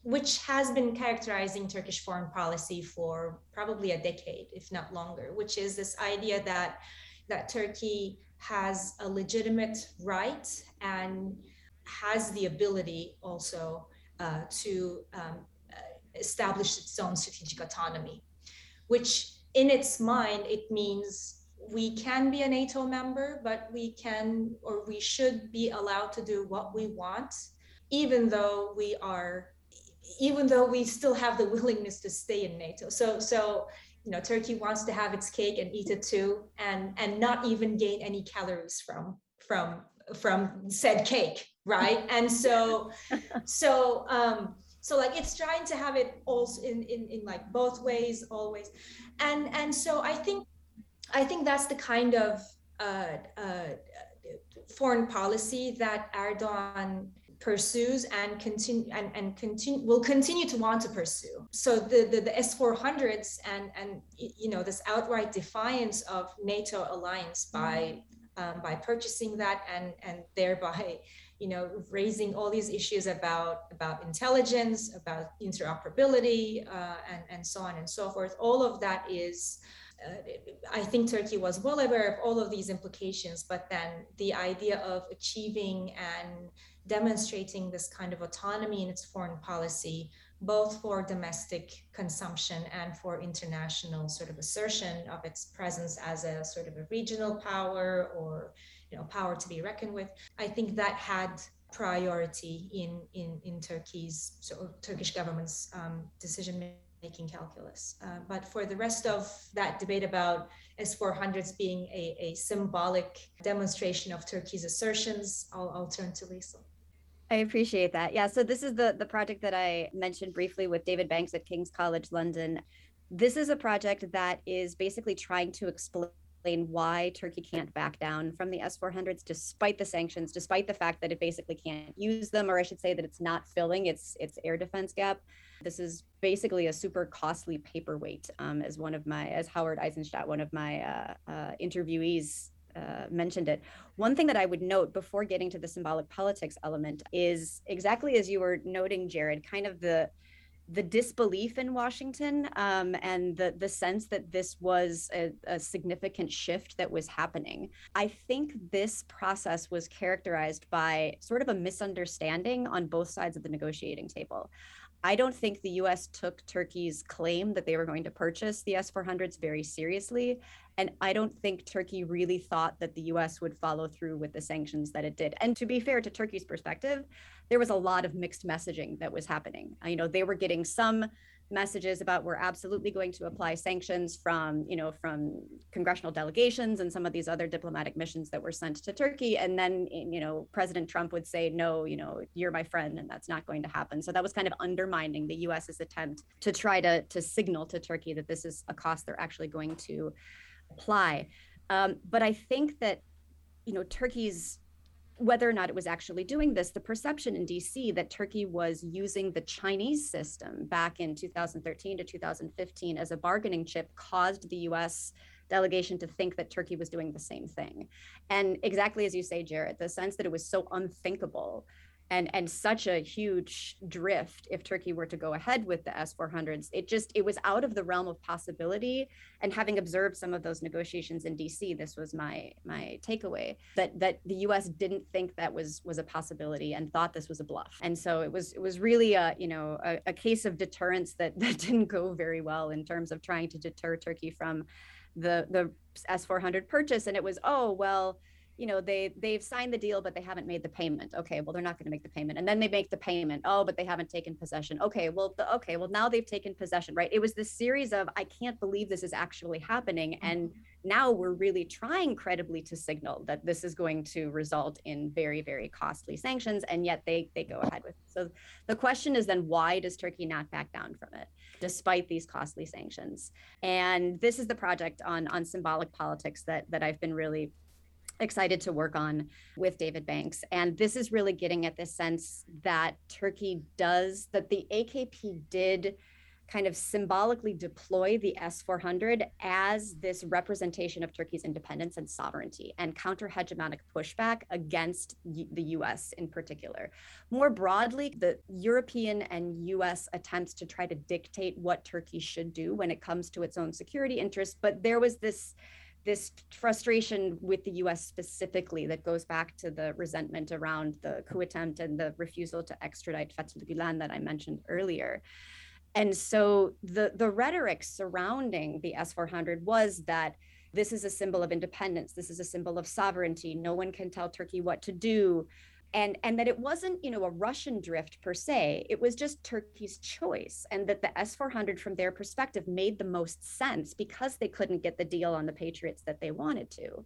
which has been characterizing Turkish foreign policy for probably a decade, if not longer, which is this idea that that Turkey has a legitimate right and has the ability also uh, to um, established its own strategic autonomy, which in its mind, it means we can be a NATO member, but we can or we should be allowed to do what we want, even though we are, even though we still have the willingness to stay in NATO. So, so you know, Turkey wants to have its cake and eat it too, and and not even gain any calories from from from said cake, right? And so, so um, so like it's trying to have it also in, in in like both ways always. And and so i think i think that's the kind of uh, uh, foreign policy that erdogan pursues and continue and, and continue will continue to want to pursue. So the, the the s400s and and you know this outright defiance of nato alliance by um, by purchasing that and and thereby you know, raising all these issues about about intelligence, about interoperability, uh, and and so on and so forth. All of that is. Uh, I think Turkey was well aware of all of these implications, but then the idea of achieving and demonstrating this kind of autonomy in its foreign policy, both for domestic consumption and for international sort of assertion of its presence as a sort of a regional power or know power to be reckoned with. I think that had priority in in in Turkey's so Turkish government's um, decision making calculus. Uh, but for the rest of that debate about S400s being a, a symbolic demonstration of Turkey's assertions, I'll, I'll turn to Lisel. I appreciate that. Yeah, so this is the the project that I mentioned briefly with David Banks at King's College London. This is a project that is basically trying to explain explain why Turkey can't back down from the S 400s despite the sanctions, despite the fact that it basically can't use them, or I should say that it's not filling its, its air defense gap. This is basically a super costly paperweight, um, as one of my, as Howard Eissenstat, one of my uh, uh, interviewees uh, mentioned it. One thing that I would note before getting to the symbolic politics element is exactly as you were noting, Jared, kind of the the disbelief in Washington um, and the the sense that this was a, a, significant shift that was happening. I think this process was characterized by sort of a misunderstanding on both sides of the negotiating table. I don't think the US took Turkey's claim that they were going to purchase the S 400s very seriously. And I don't think Turkey really thought that the US would follow through with the sanctions that it did. And to be fair to Turkey's perspective, there was a lot of mixed messaging that was happening. Uh, you know, they were getting some messages about we're absolutely going to apply sanctions from you know from congressional delegations and some of these other diplomatic missions that were sent to turkey and then you know president trump would say no you know you're my friend and that's not going to happen so that was kind of undermining the us's attempt to try to to signal to turkey that this is a cost they're actually going to apply. Um, but I think that, you know, Turkey's whether or not it was actually doing this, the perception in DC that Turkey was using the Chinese system back in 2013 to 2015 as a bargaining chip caused the US delegation to think that Turkey was doing the same thing. And exactly as you say, Jared, the sense that it was so unthinkable and and such a huge drift if turkey were to go ahead with the s-400s it just it was out of the realm of possibility. And having observed some of those negotiations in dc this was my my takeaway that that the us didn't think that was was a possibility and thought this was a bluff. And so it was it was really a you know a, a case of deterrence that that didn't go very well in terms of trying to deter turkey from the the s-400 purchase. And it was oh well you know they they've signed the deal but they haven't made the payment. Okay well they're not going to make the payment. And then they make the payment. Oh but they haven't taken possession. Okay well the, okay well now they've taken possession right? It was this series of i can't believe this is actually happening. And mm-hmm. now we're really trying credibly to signal that this is going to result in very very costly sanctions and yet they they go ahead with it. so the question is then why does turkey not back down from it despite these costly sanctions? And this is the project on on symbolic politics that that i've been really excited to work on with David Banks. And this is really getting at this sense that Turkey does, that the AKP did kind of symbolically deploy the S 400 as this representation of Turkey's independence and sovereignty and counter hegemonic pushback against the US in particular. More broadly, the European and US attempts to try to dictate what Turkey should do when it comes to its own security interests. But there was this this frustration with the US specifically that goes back to the resentment around the coup attempt and the refusal to extradite Fethullah Gulen that I mentioned earlier. And so the, the rhetoric surrounding the S 400 was that this is a symbol of independence, this is a symbol of sovereignty. No one can tell Turkey what to do and and that it wasn't you know a russian drift per se. It was just turkey's choice and that the s-400 from their perspective made the most sense because they couldn't get the deal on the patriots that they wanted to.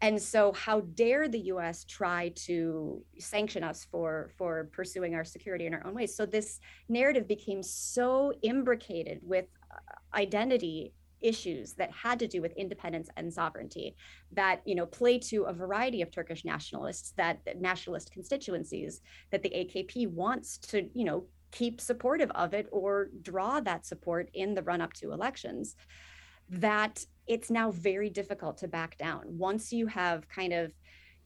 And so how dare the us try to sanction us for for pursuing our security in our own ways? So this narrative became so imbricated with uh, identity issues that had to do with independence and sovereignty that you know play to a variety of Turkish nationalists that nationalist constituencies that the AKP wants to you know keep supportive of it or draw that support in the run up to elections that it's now very difficult to back down. Once you have kind of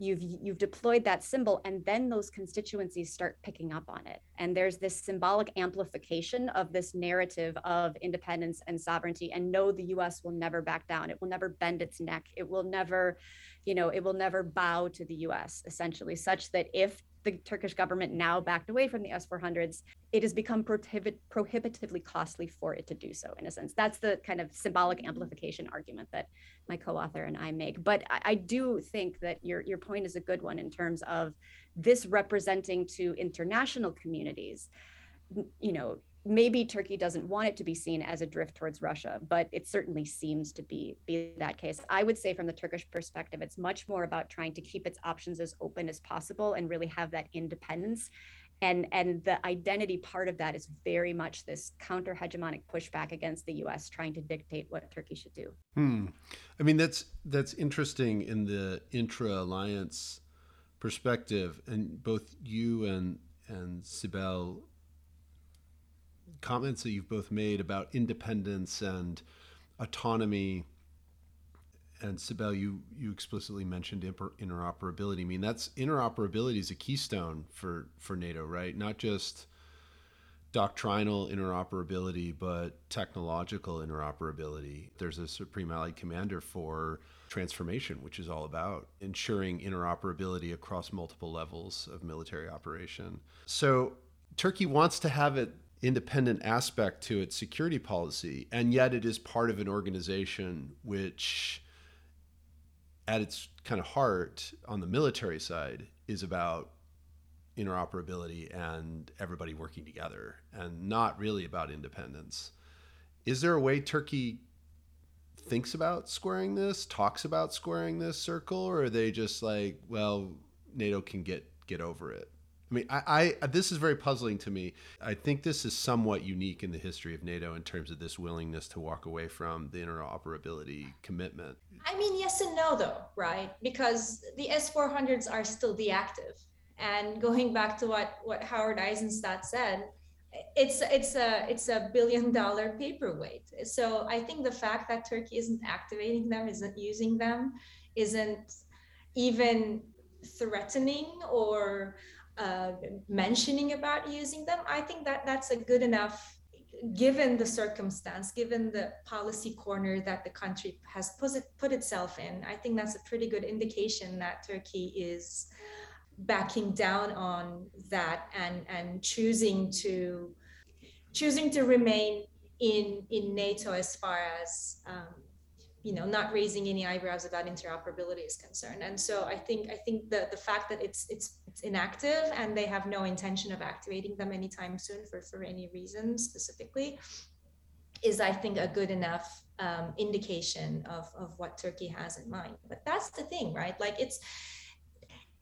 you've you've deployed that symbol and then those constituencies start picking up on it. And there's this symbolic amplification of this narrative of independence and sovereignty and no the US will never back down. It will never bend its neck. It will never you know it will never bow to the US essentially such that if the Turkish government now backed away from the S 400s, it has become prohibit, prohibitively costly for it to do so, in a sense. That's the kind of symbolic amplification argument that my co author and I make. But I, I do think that your, your point is a good one in terms of this representing to international communities, you know, maybe Turkey doesn't want it to be seen as a drift towards Russia, but it certainly seems to be be that case. I would say from the Turkish perspective, it's much more about trying to keep its options as open as possible and really have that independence. And, and the identity part of that is very much this counter hegemonic pushback against the U.S. trying to dictate what Turkey should do. Hmm. I mean, that's that's interesting in the intra alliance perspective, and both you and and Sibel comments that you've both made about independence and autonomy and Sibel, you you explicitly mentioned interoperability. I mean, that's interoperability is a keystone for for NATO, right? Not just doctrinal interoperability, but technological interoperability. There's a Supreme Allied Commander for transformation, which is all about ensuring interoperability across multiple levels of military operation. So Turkey wants to have it independent aspect to its security policy, and yet it is part of an organization which, at its kind of heart, on the military side, is about interoperability and everybody working together, and not really about independence. Is there a way Turkey thinks about squaring this, talks about squaring this circle, or are they just like, well, NATO can get get over it? I mean, I, I, this is very puzzling to me. I think this is somewhat unique in the history of NATO in terms of this willingness to walk away from the interoperability commitment. I mean, yes and no, though, right? Because the S 400s are still deactive. And going back to what, what Howard Eissenstat said, it's it's a it's a billion dollar paperweight. So I think the fact that Turkey isn't activating them, isn't using them, isn't even threatening or uh, mentioning about using them, I think that that's a good enough given the circumstance, given the policy corner that the country has put, put itself in, I think that's a pretty good indication that Turkey is backing down on that and and choosing to choosing to remain in in NATO as far as um, you know not raising any eyebrows about interoperability is concerned. And so i think i think the the fact that it's it's inactive and they have no intention of activating them anytime soon for for any reason specifically is i think a good enough um, indication of of what turkey has in mind but that's the thing right like it's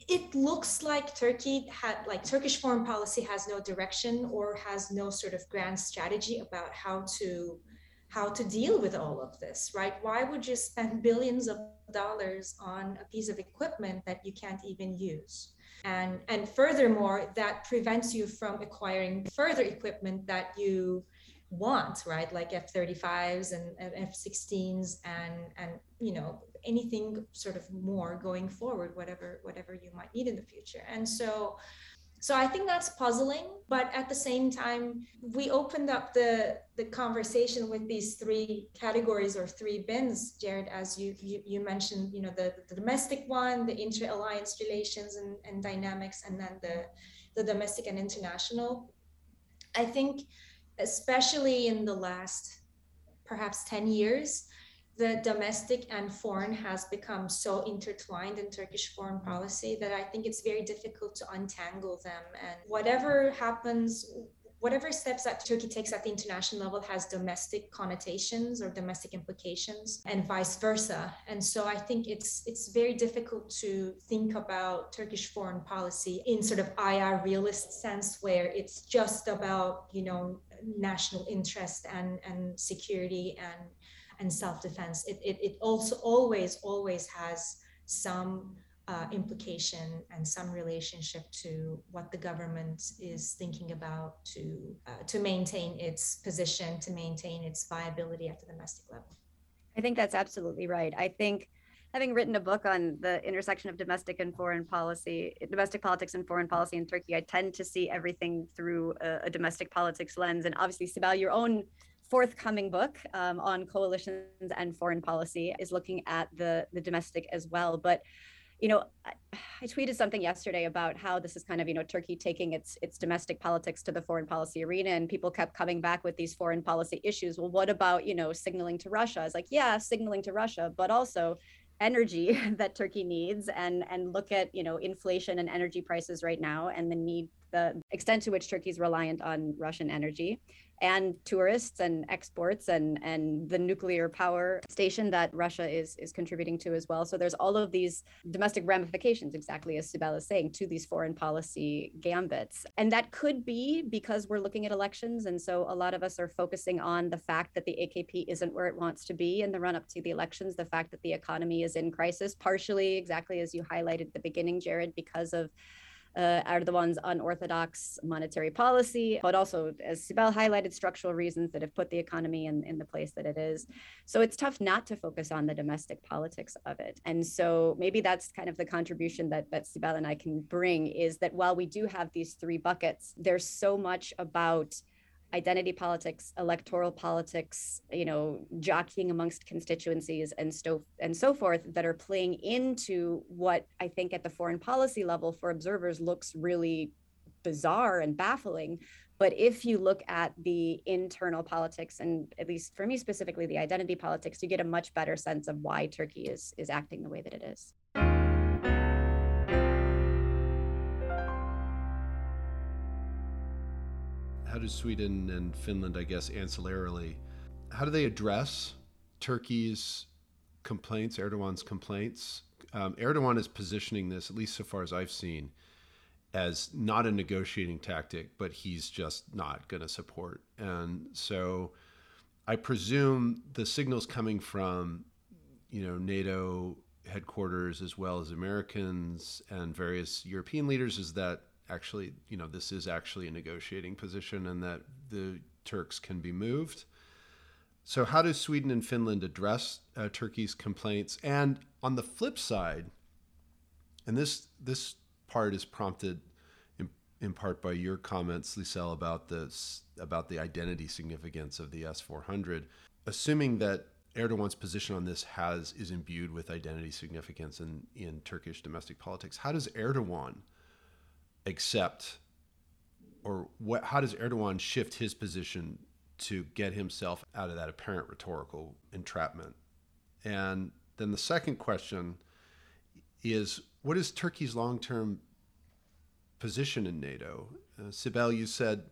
it looks like Turkey had like Turkish foreign policy has no direction or has no sort of grand strategy about how to how to deal with all of this, right? Why would you spend billions of dollars on a piece of equipment that you can't even use? And, and furthermore, that prevents you from acquiring further equipment that you want, right? Like F-35s and, and F-16s and, and, you know, anything sort of more going forward, whatever, whatever you might need in the future. And so so i think that's puzzling but at the same time we opened up the the conversation with these three categories or three bins jared as you you, you mentioned you know the, the domestic one the inter-alliance relations and, and dynamics and then the the domestic and international. I think especially in the last perhaps 10 years the domestic and foreign has become so intertwined in Turkish foreign policy that I think it's very difficult to untangle them. And whatever happens, whatever steps that Turkey takes at the international level has domestic connotations or domestic implications and vice versa. And so I think it's it's very difficult to think about Turkish foreign policy in sort of IR realist sense where it's just about, you know, national interest and and security and and self-defense it, it, it also always always has some uh, implication and some relationship to what the government is thinking about to uh, to maintain its position to maintain its viability at the domestic level i think that's absolutely right i think having written a book on the intersection of domestic and foreign policy, domestic politics and foreign policy in Turkey, I tend to see everything through a, a domestic politics lens. And obviously, Sibel, your own forthcoming book um, on coalitions and foreign policy is looking at the the domestic as well. But you know, I, I, tweeted something yesterday about how this is kind of you know Turkey taking its its domestic politics to the foreign policy arena, and people kept coming back with these foreign policy issues. Well, what about you know signaling to Russia? It's like yeah, signaling to Russia, but also energy that Turkey needs and and look at you know inflation and energy prices right now and the need the extent to which Turkey is reliant on Russian energy and tourists and exports and and the nuclear power station that Russia is is contributing to as well. So there's all of these domestic ramifications, exactly as Sibel is saying, to these foreign policy gambits. And that could be because we're looking at elections. And so a lot of us are focusing on the fact that the AKP isn't where it wants to be in the run up to the elections, the fact that the economy is in crisis, partially exactly as you highlighted at the beginning, Jared, because of uh, Erdogan's unorthodox monetary policy, but also, as Sibel highlighted, structural reasons that have put the economy in, in the place that it is. So it's tough not to focus on the domestic politics of it. And so maybe that's kind of the contribution that, that Sibel and I can bring is that while we do have these three buckets, there's so much about identity politics, electoral politics, you know, jockeying amongst constituencies and so and so forth that are playing into what I think at the foreign policy level for observers looks really bizarre and baffling. But if you look at the internal politics and at least for me specifically the identity politics, you get a much better sense of why Turkey is is acting the way that it is. Sweden and Finland, I guess, ancillarily, how do they address Turkey's complaints, Erdogan's complaints? Um, Erdogan is positioning this, at least so far as I've seen, as not a negotiating tactic, but he's just not going to support. And so I presume the signals coming from, you know, NATO headquarters as well as Americans and various European leaders is that actually, you know, this is actually a negotiating position and that the Turks can be moved. So, how do Sweden and Finland address uh, Turkey's complaints? And on the flip side, and this this part is prompted in, in part by your comments, Lisel, about this about the identity significance of the S four hundred. Assuming that Erdogan's position on this has is imbued with identity significance in, in Turkish domestic politics. How does Erdogan accept, or what, how does Erdogan shift his position to get himself out of that apparent rhetorical entrapment? And then the second question is what is Turkey's long term position in NATO? Uh, Sibel, you said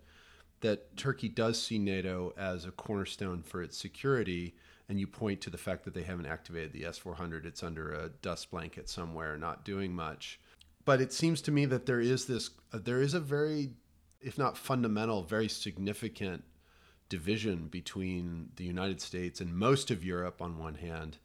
that Turkey does see NATO as a cornerstone for its security and you point to the fact that they haven't activated the S400, it's under a dust blanket somewhere, not doing much. But it seems to me that there is this, uh, there is a very, if not fundamental, very significant division between the United States and most of Europe on one hand,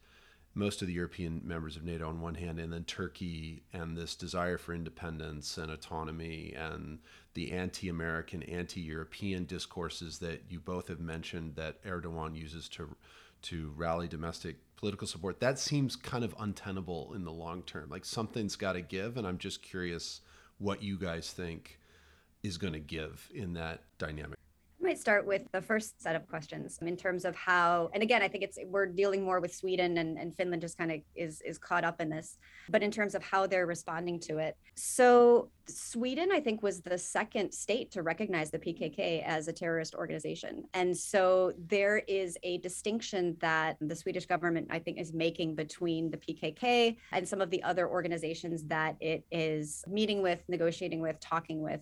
most of the European members of NATO on one hand, and then Turkey and this desire for independence and autonomy and the anti American, anti European discourses that you both have mentioned that Erdogan uses to to rally domestic political support, that seems kind of untenable in the long term. Like something's got to give, and I'm just curious what you guys think is going to give in that dynamic. Might start with the first set of questions in terms of how, and again, I think it's we're dealing more with Sweden and, and Finland just kind of is is caught up in this, but in terms of how they're responding to it. So Sweden, I think, was the second state to recognize the PKK as a terrorist organization. And so there is a distinction that the Swedish government, I think, is making between the PKK and some of the other organizations that it is meeting with, negotiating with, talking with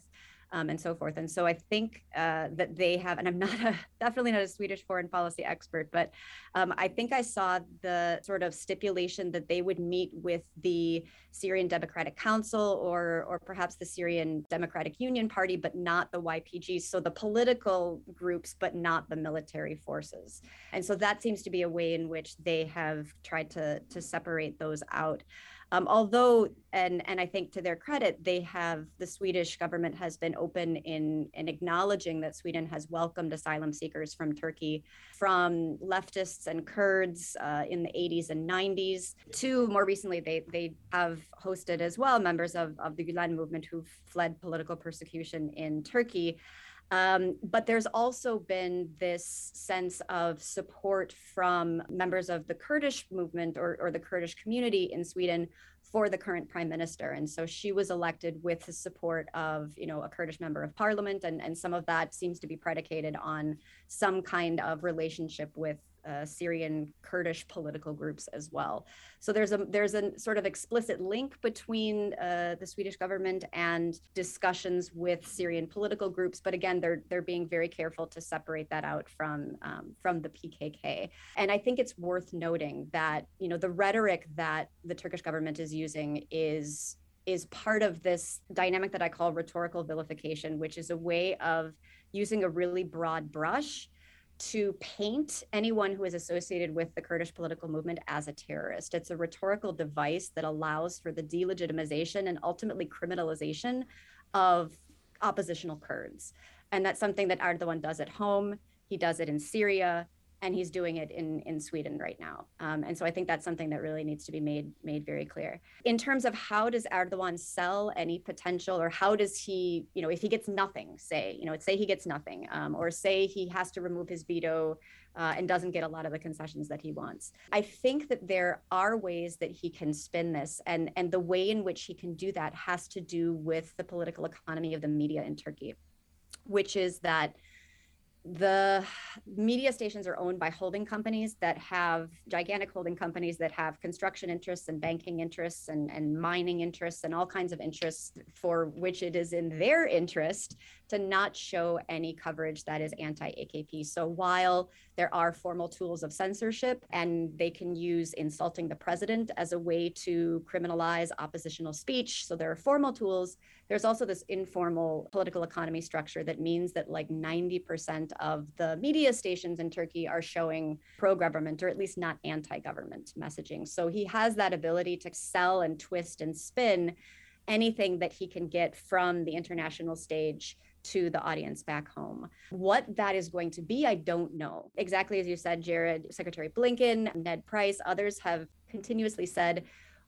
um, and so forth. And so I think uh, that they have, and I'm not a, definitely not a Swedish foreign policy expert, but um, I think I saw the sort of stipulation that they would meet with the Syrian Democratic Council or, or perhaps the Syrian Democratic Union Party, but not the YPG. So the political groups, but not the military forces. And so that seems to be a way in which they have tried to, to separate those out. Um, although, and and I think to their credit, they have the Swedish government has been open in in acknowledging that Sweden has welcomed asylum seekers from Turkey, from leftists and Kurds uh, in the 80s and 90s to more recently, they they have hosted as well members of of the Gulen movement who've fled political persecution in Turkey. Um, but there's also been this sense of support from members of the Kurdish movement or, or the Kurdish community in Sweden for the current prime minister. And so she was elected with the support of, you know, a Kurdish member of parliament. And, and some of that seems to be predicated on some kind of relationship with uh, Syrian Kurdish political groups as well. So there's a there's a sort of explicit link between uh, the Swedish government and discussions with Syrian political groups. But again, they're they're being very careful to separate that out from um, from the PKK. And I think it's worth noting that you know the rhetoric that the Turkish government is using is is part of this dynamic that I call rhetorical vilification, which is a way of using a really broad brush to paint anyone who is associated with the Kurdish political movement as a terrorist. It's a rhetorical device that allows for the delegitimization and ultimately criminalization of oppositional Kurds. And that's something that Erdogan does at home. He does it in Syria and he's doing it in in Sweden right now. Um, and so I think that's something that really needs to be made made very clear. In terms of how does Erdogan sell any potential, or how does he, you know, if he gets nothing, say, you know, say he gets nothing, um, or say he has to remove his veto. Uh, and doesn't get a lot of the concessions that he wants. I think that there are ways that he can spin this, and and the way in which he can do that has to do with the political economy of the media in Turkey, which is that the media stations are owned by holding companies that have gigantic holding companies that have construction interests and banking interests and, and mining interests and all kinds of interests for which it is in their interest to not show any coverage that is anti AKP. So while there are formal tools of censorship and they can use insulting the president as a way to criminalize oppositional speech, so there are formal tools there's also this informal political economy structure that means that like 90% of the media stations in Turkey are showing pro government or at least not anti government messaging. So he has that ability to sell and twist and spin anything that he can get from the international stage to the audience back home. What that is going to be, I don't know. Exactly as you said, Jared, Secretary Blinken, Ned Price, others have continuously said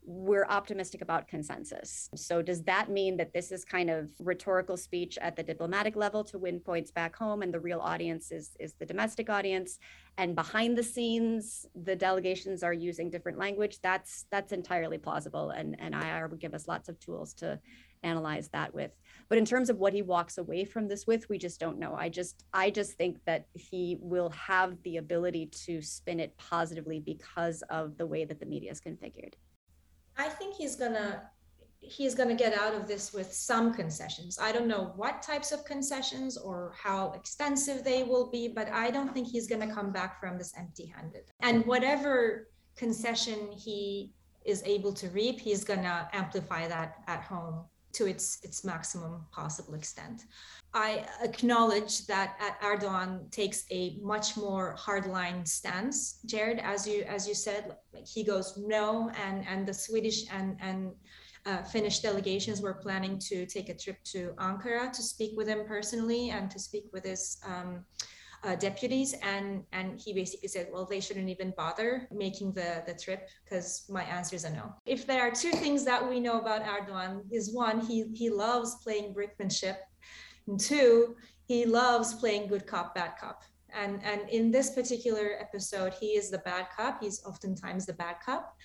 we're optimistic about consensus. So, does that mean that this is kind of rhetorical speech at the diplomatic level to win points back home, and the real audience is, is the domestic audience? And behind the scenes, the delegations are using different language. That's that's entirely plausible, and and IR would give us lots of tools to analyze that with. But in terms of what he walks away from this with, we just don't know. I just I just think that he will have the ability to spin it positively because of the way that the media is configured. I think he's gonna he's to get out of this with some concessions. I don't know what types of concessions or how extensive they will be, but I don't think he's to come back from this empty handed. And whatever concession he is able to reap, he's to amplify that at home to its its maximum possible extent. I acknowledge that Erdogan takes a much more hardline stance. Jared, as you as you said, like he goes no, and and the Swedish and and uh, Finnish delegations were planning to take a trip to Ankara to speak with him personally and to speak with his um, uh, deputies and and he basically said well they shouldn't even bother making the the trip because my answer is a no. If there are two things that we know about erdogan is one he he loves playing brinkmanship and two he loves playing good cop bad cop. And and in this particular episode he is the bad cop. He's oftentimes the bad cop.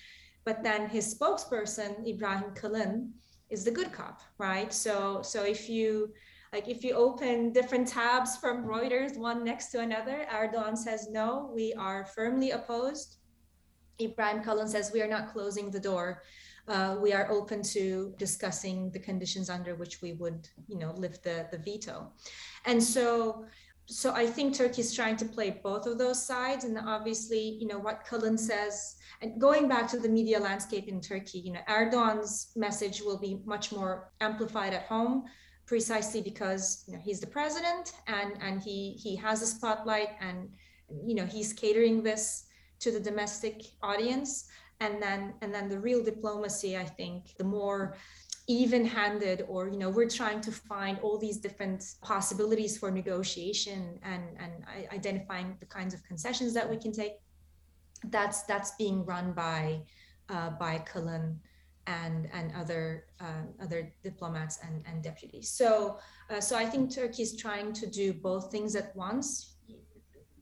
But then his spokesperson ibrahim kalin is the good cop right? So so if you like if you open different tabs from Reuters, one next to another, Erdogan says, no, we are firmly opposed. Ibrahim Kalin says, we are not closing the door. Uh, we are open to discussing the conditions under which we would, you know, lift the, the veto. And so, so I think Turkey is trying to play both of those sides. And obviously, you know, what Kalin says, and going back to the media landscape in Turkey, you know, Erdogan's message will be much more amplified at home precisely because you know, he's the president and and he he has a spotlight and you know he's catering this to the domestic audience. And then and then the real diplomacy i think the more even-handed or you know we're trying to find all these different possibilities for negotiation and and identifying the kinds of concessions that we can take. That's that's being run by uh, by Kalin and and other uh, other diplomats and, and deputies. So uh, so I think Turkey is trying to do both things at once.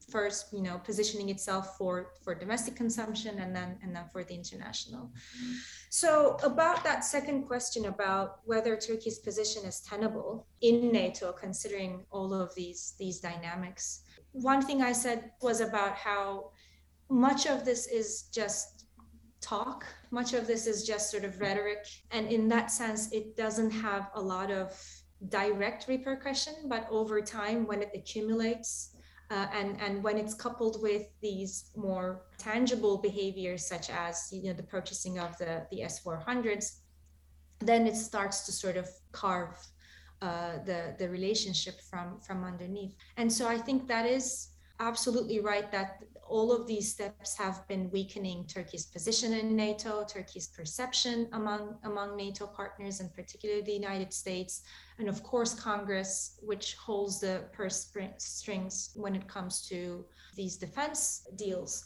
First, you know, positioning itself for for domestic consumption, and then and then for the international. So about that second question about whether Turkey's position is tenable in NATO, considering all of these these dynamics. One thing I said was about how much of this is just talk. Much of this is just sort of rhetoric. And in that sense, it doesn't have a lot of direct repercussion, but over time, when it accumulates, uh, and and when it's coupled with these more tangible behaviors such as you know the purchasing of the the S400s, then it starts to sort of carve uh, the the relationship from from underneath. And so I think that is absolutely right that all of these steps have been weakening Turkey's position in NATO, Turkey's perception among, among NATO partners, and particularly the United States, and of course, Congress, which holds the purse strings when it comes to these defense deals.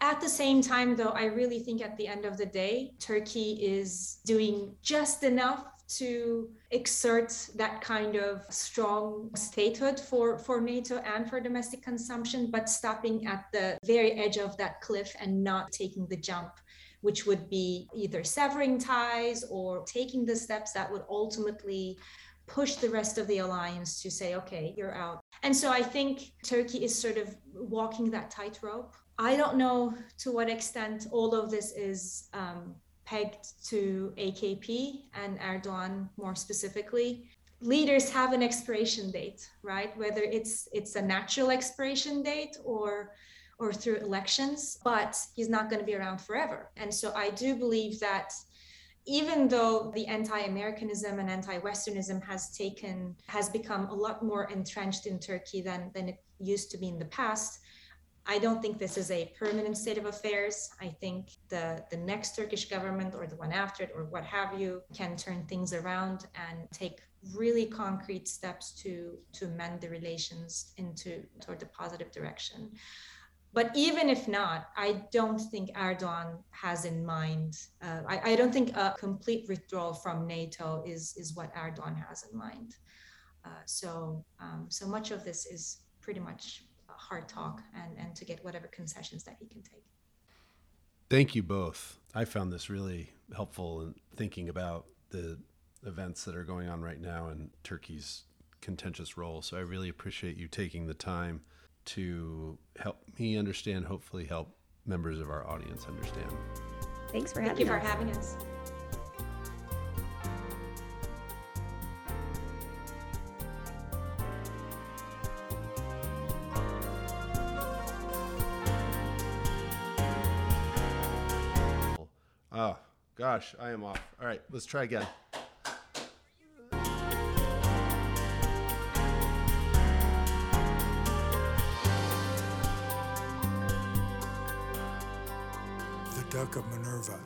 At the same time, though, I really think at the end of the day, Turkey is doing just enough to exert that kind of strong statehood for, for NATO and for domestic consumption, but stopping at the very edge of that cliff and not taking the jump, which would be either severing ties or taking the steps that would ultimately push the rest of the alliance to say, okay, you're out. And so I think Turkey is sort of walking that tightrope. I don't know to what extent all of this is um, pegged to AKP and Erdogan more specifically. Leaders have an expiration date, right? Whether it's it's a natural expiration date or or through elections, but he's not going to be around forever. And so I do believe that even though the anti-Americanism and anti-Westernism has taken has become a lot more entrenched in Turkey than than it used to be in the past, I don't think this is a permanent state of affairs. I think the, the next Turkish government or the one after it or what have you can turn things around and take really concrete steps to to mend the relations into toward the positive direction. But even if not, I don't think Erdogan has in mind. Uh, I, I don't think a complete withdrawal from NATO is is what Erdogan has in mind. Uh, so um, so much of this is pretty much hard talk and, and to get whatever concessions that he can take. Thank you both. I found this really helpful in thinking about the events that are going on right now and Turkey's contentious role. So I really appreciate you taking the time to help me understand, hopefully help members of our audience understand. Thanks for Thank having you us. for having us. Gosh, I am off. All right, let's try again. The Duck of Minerva.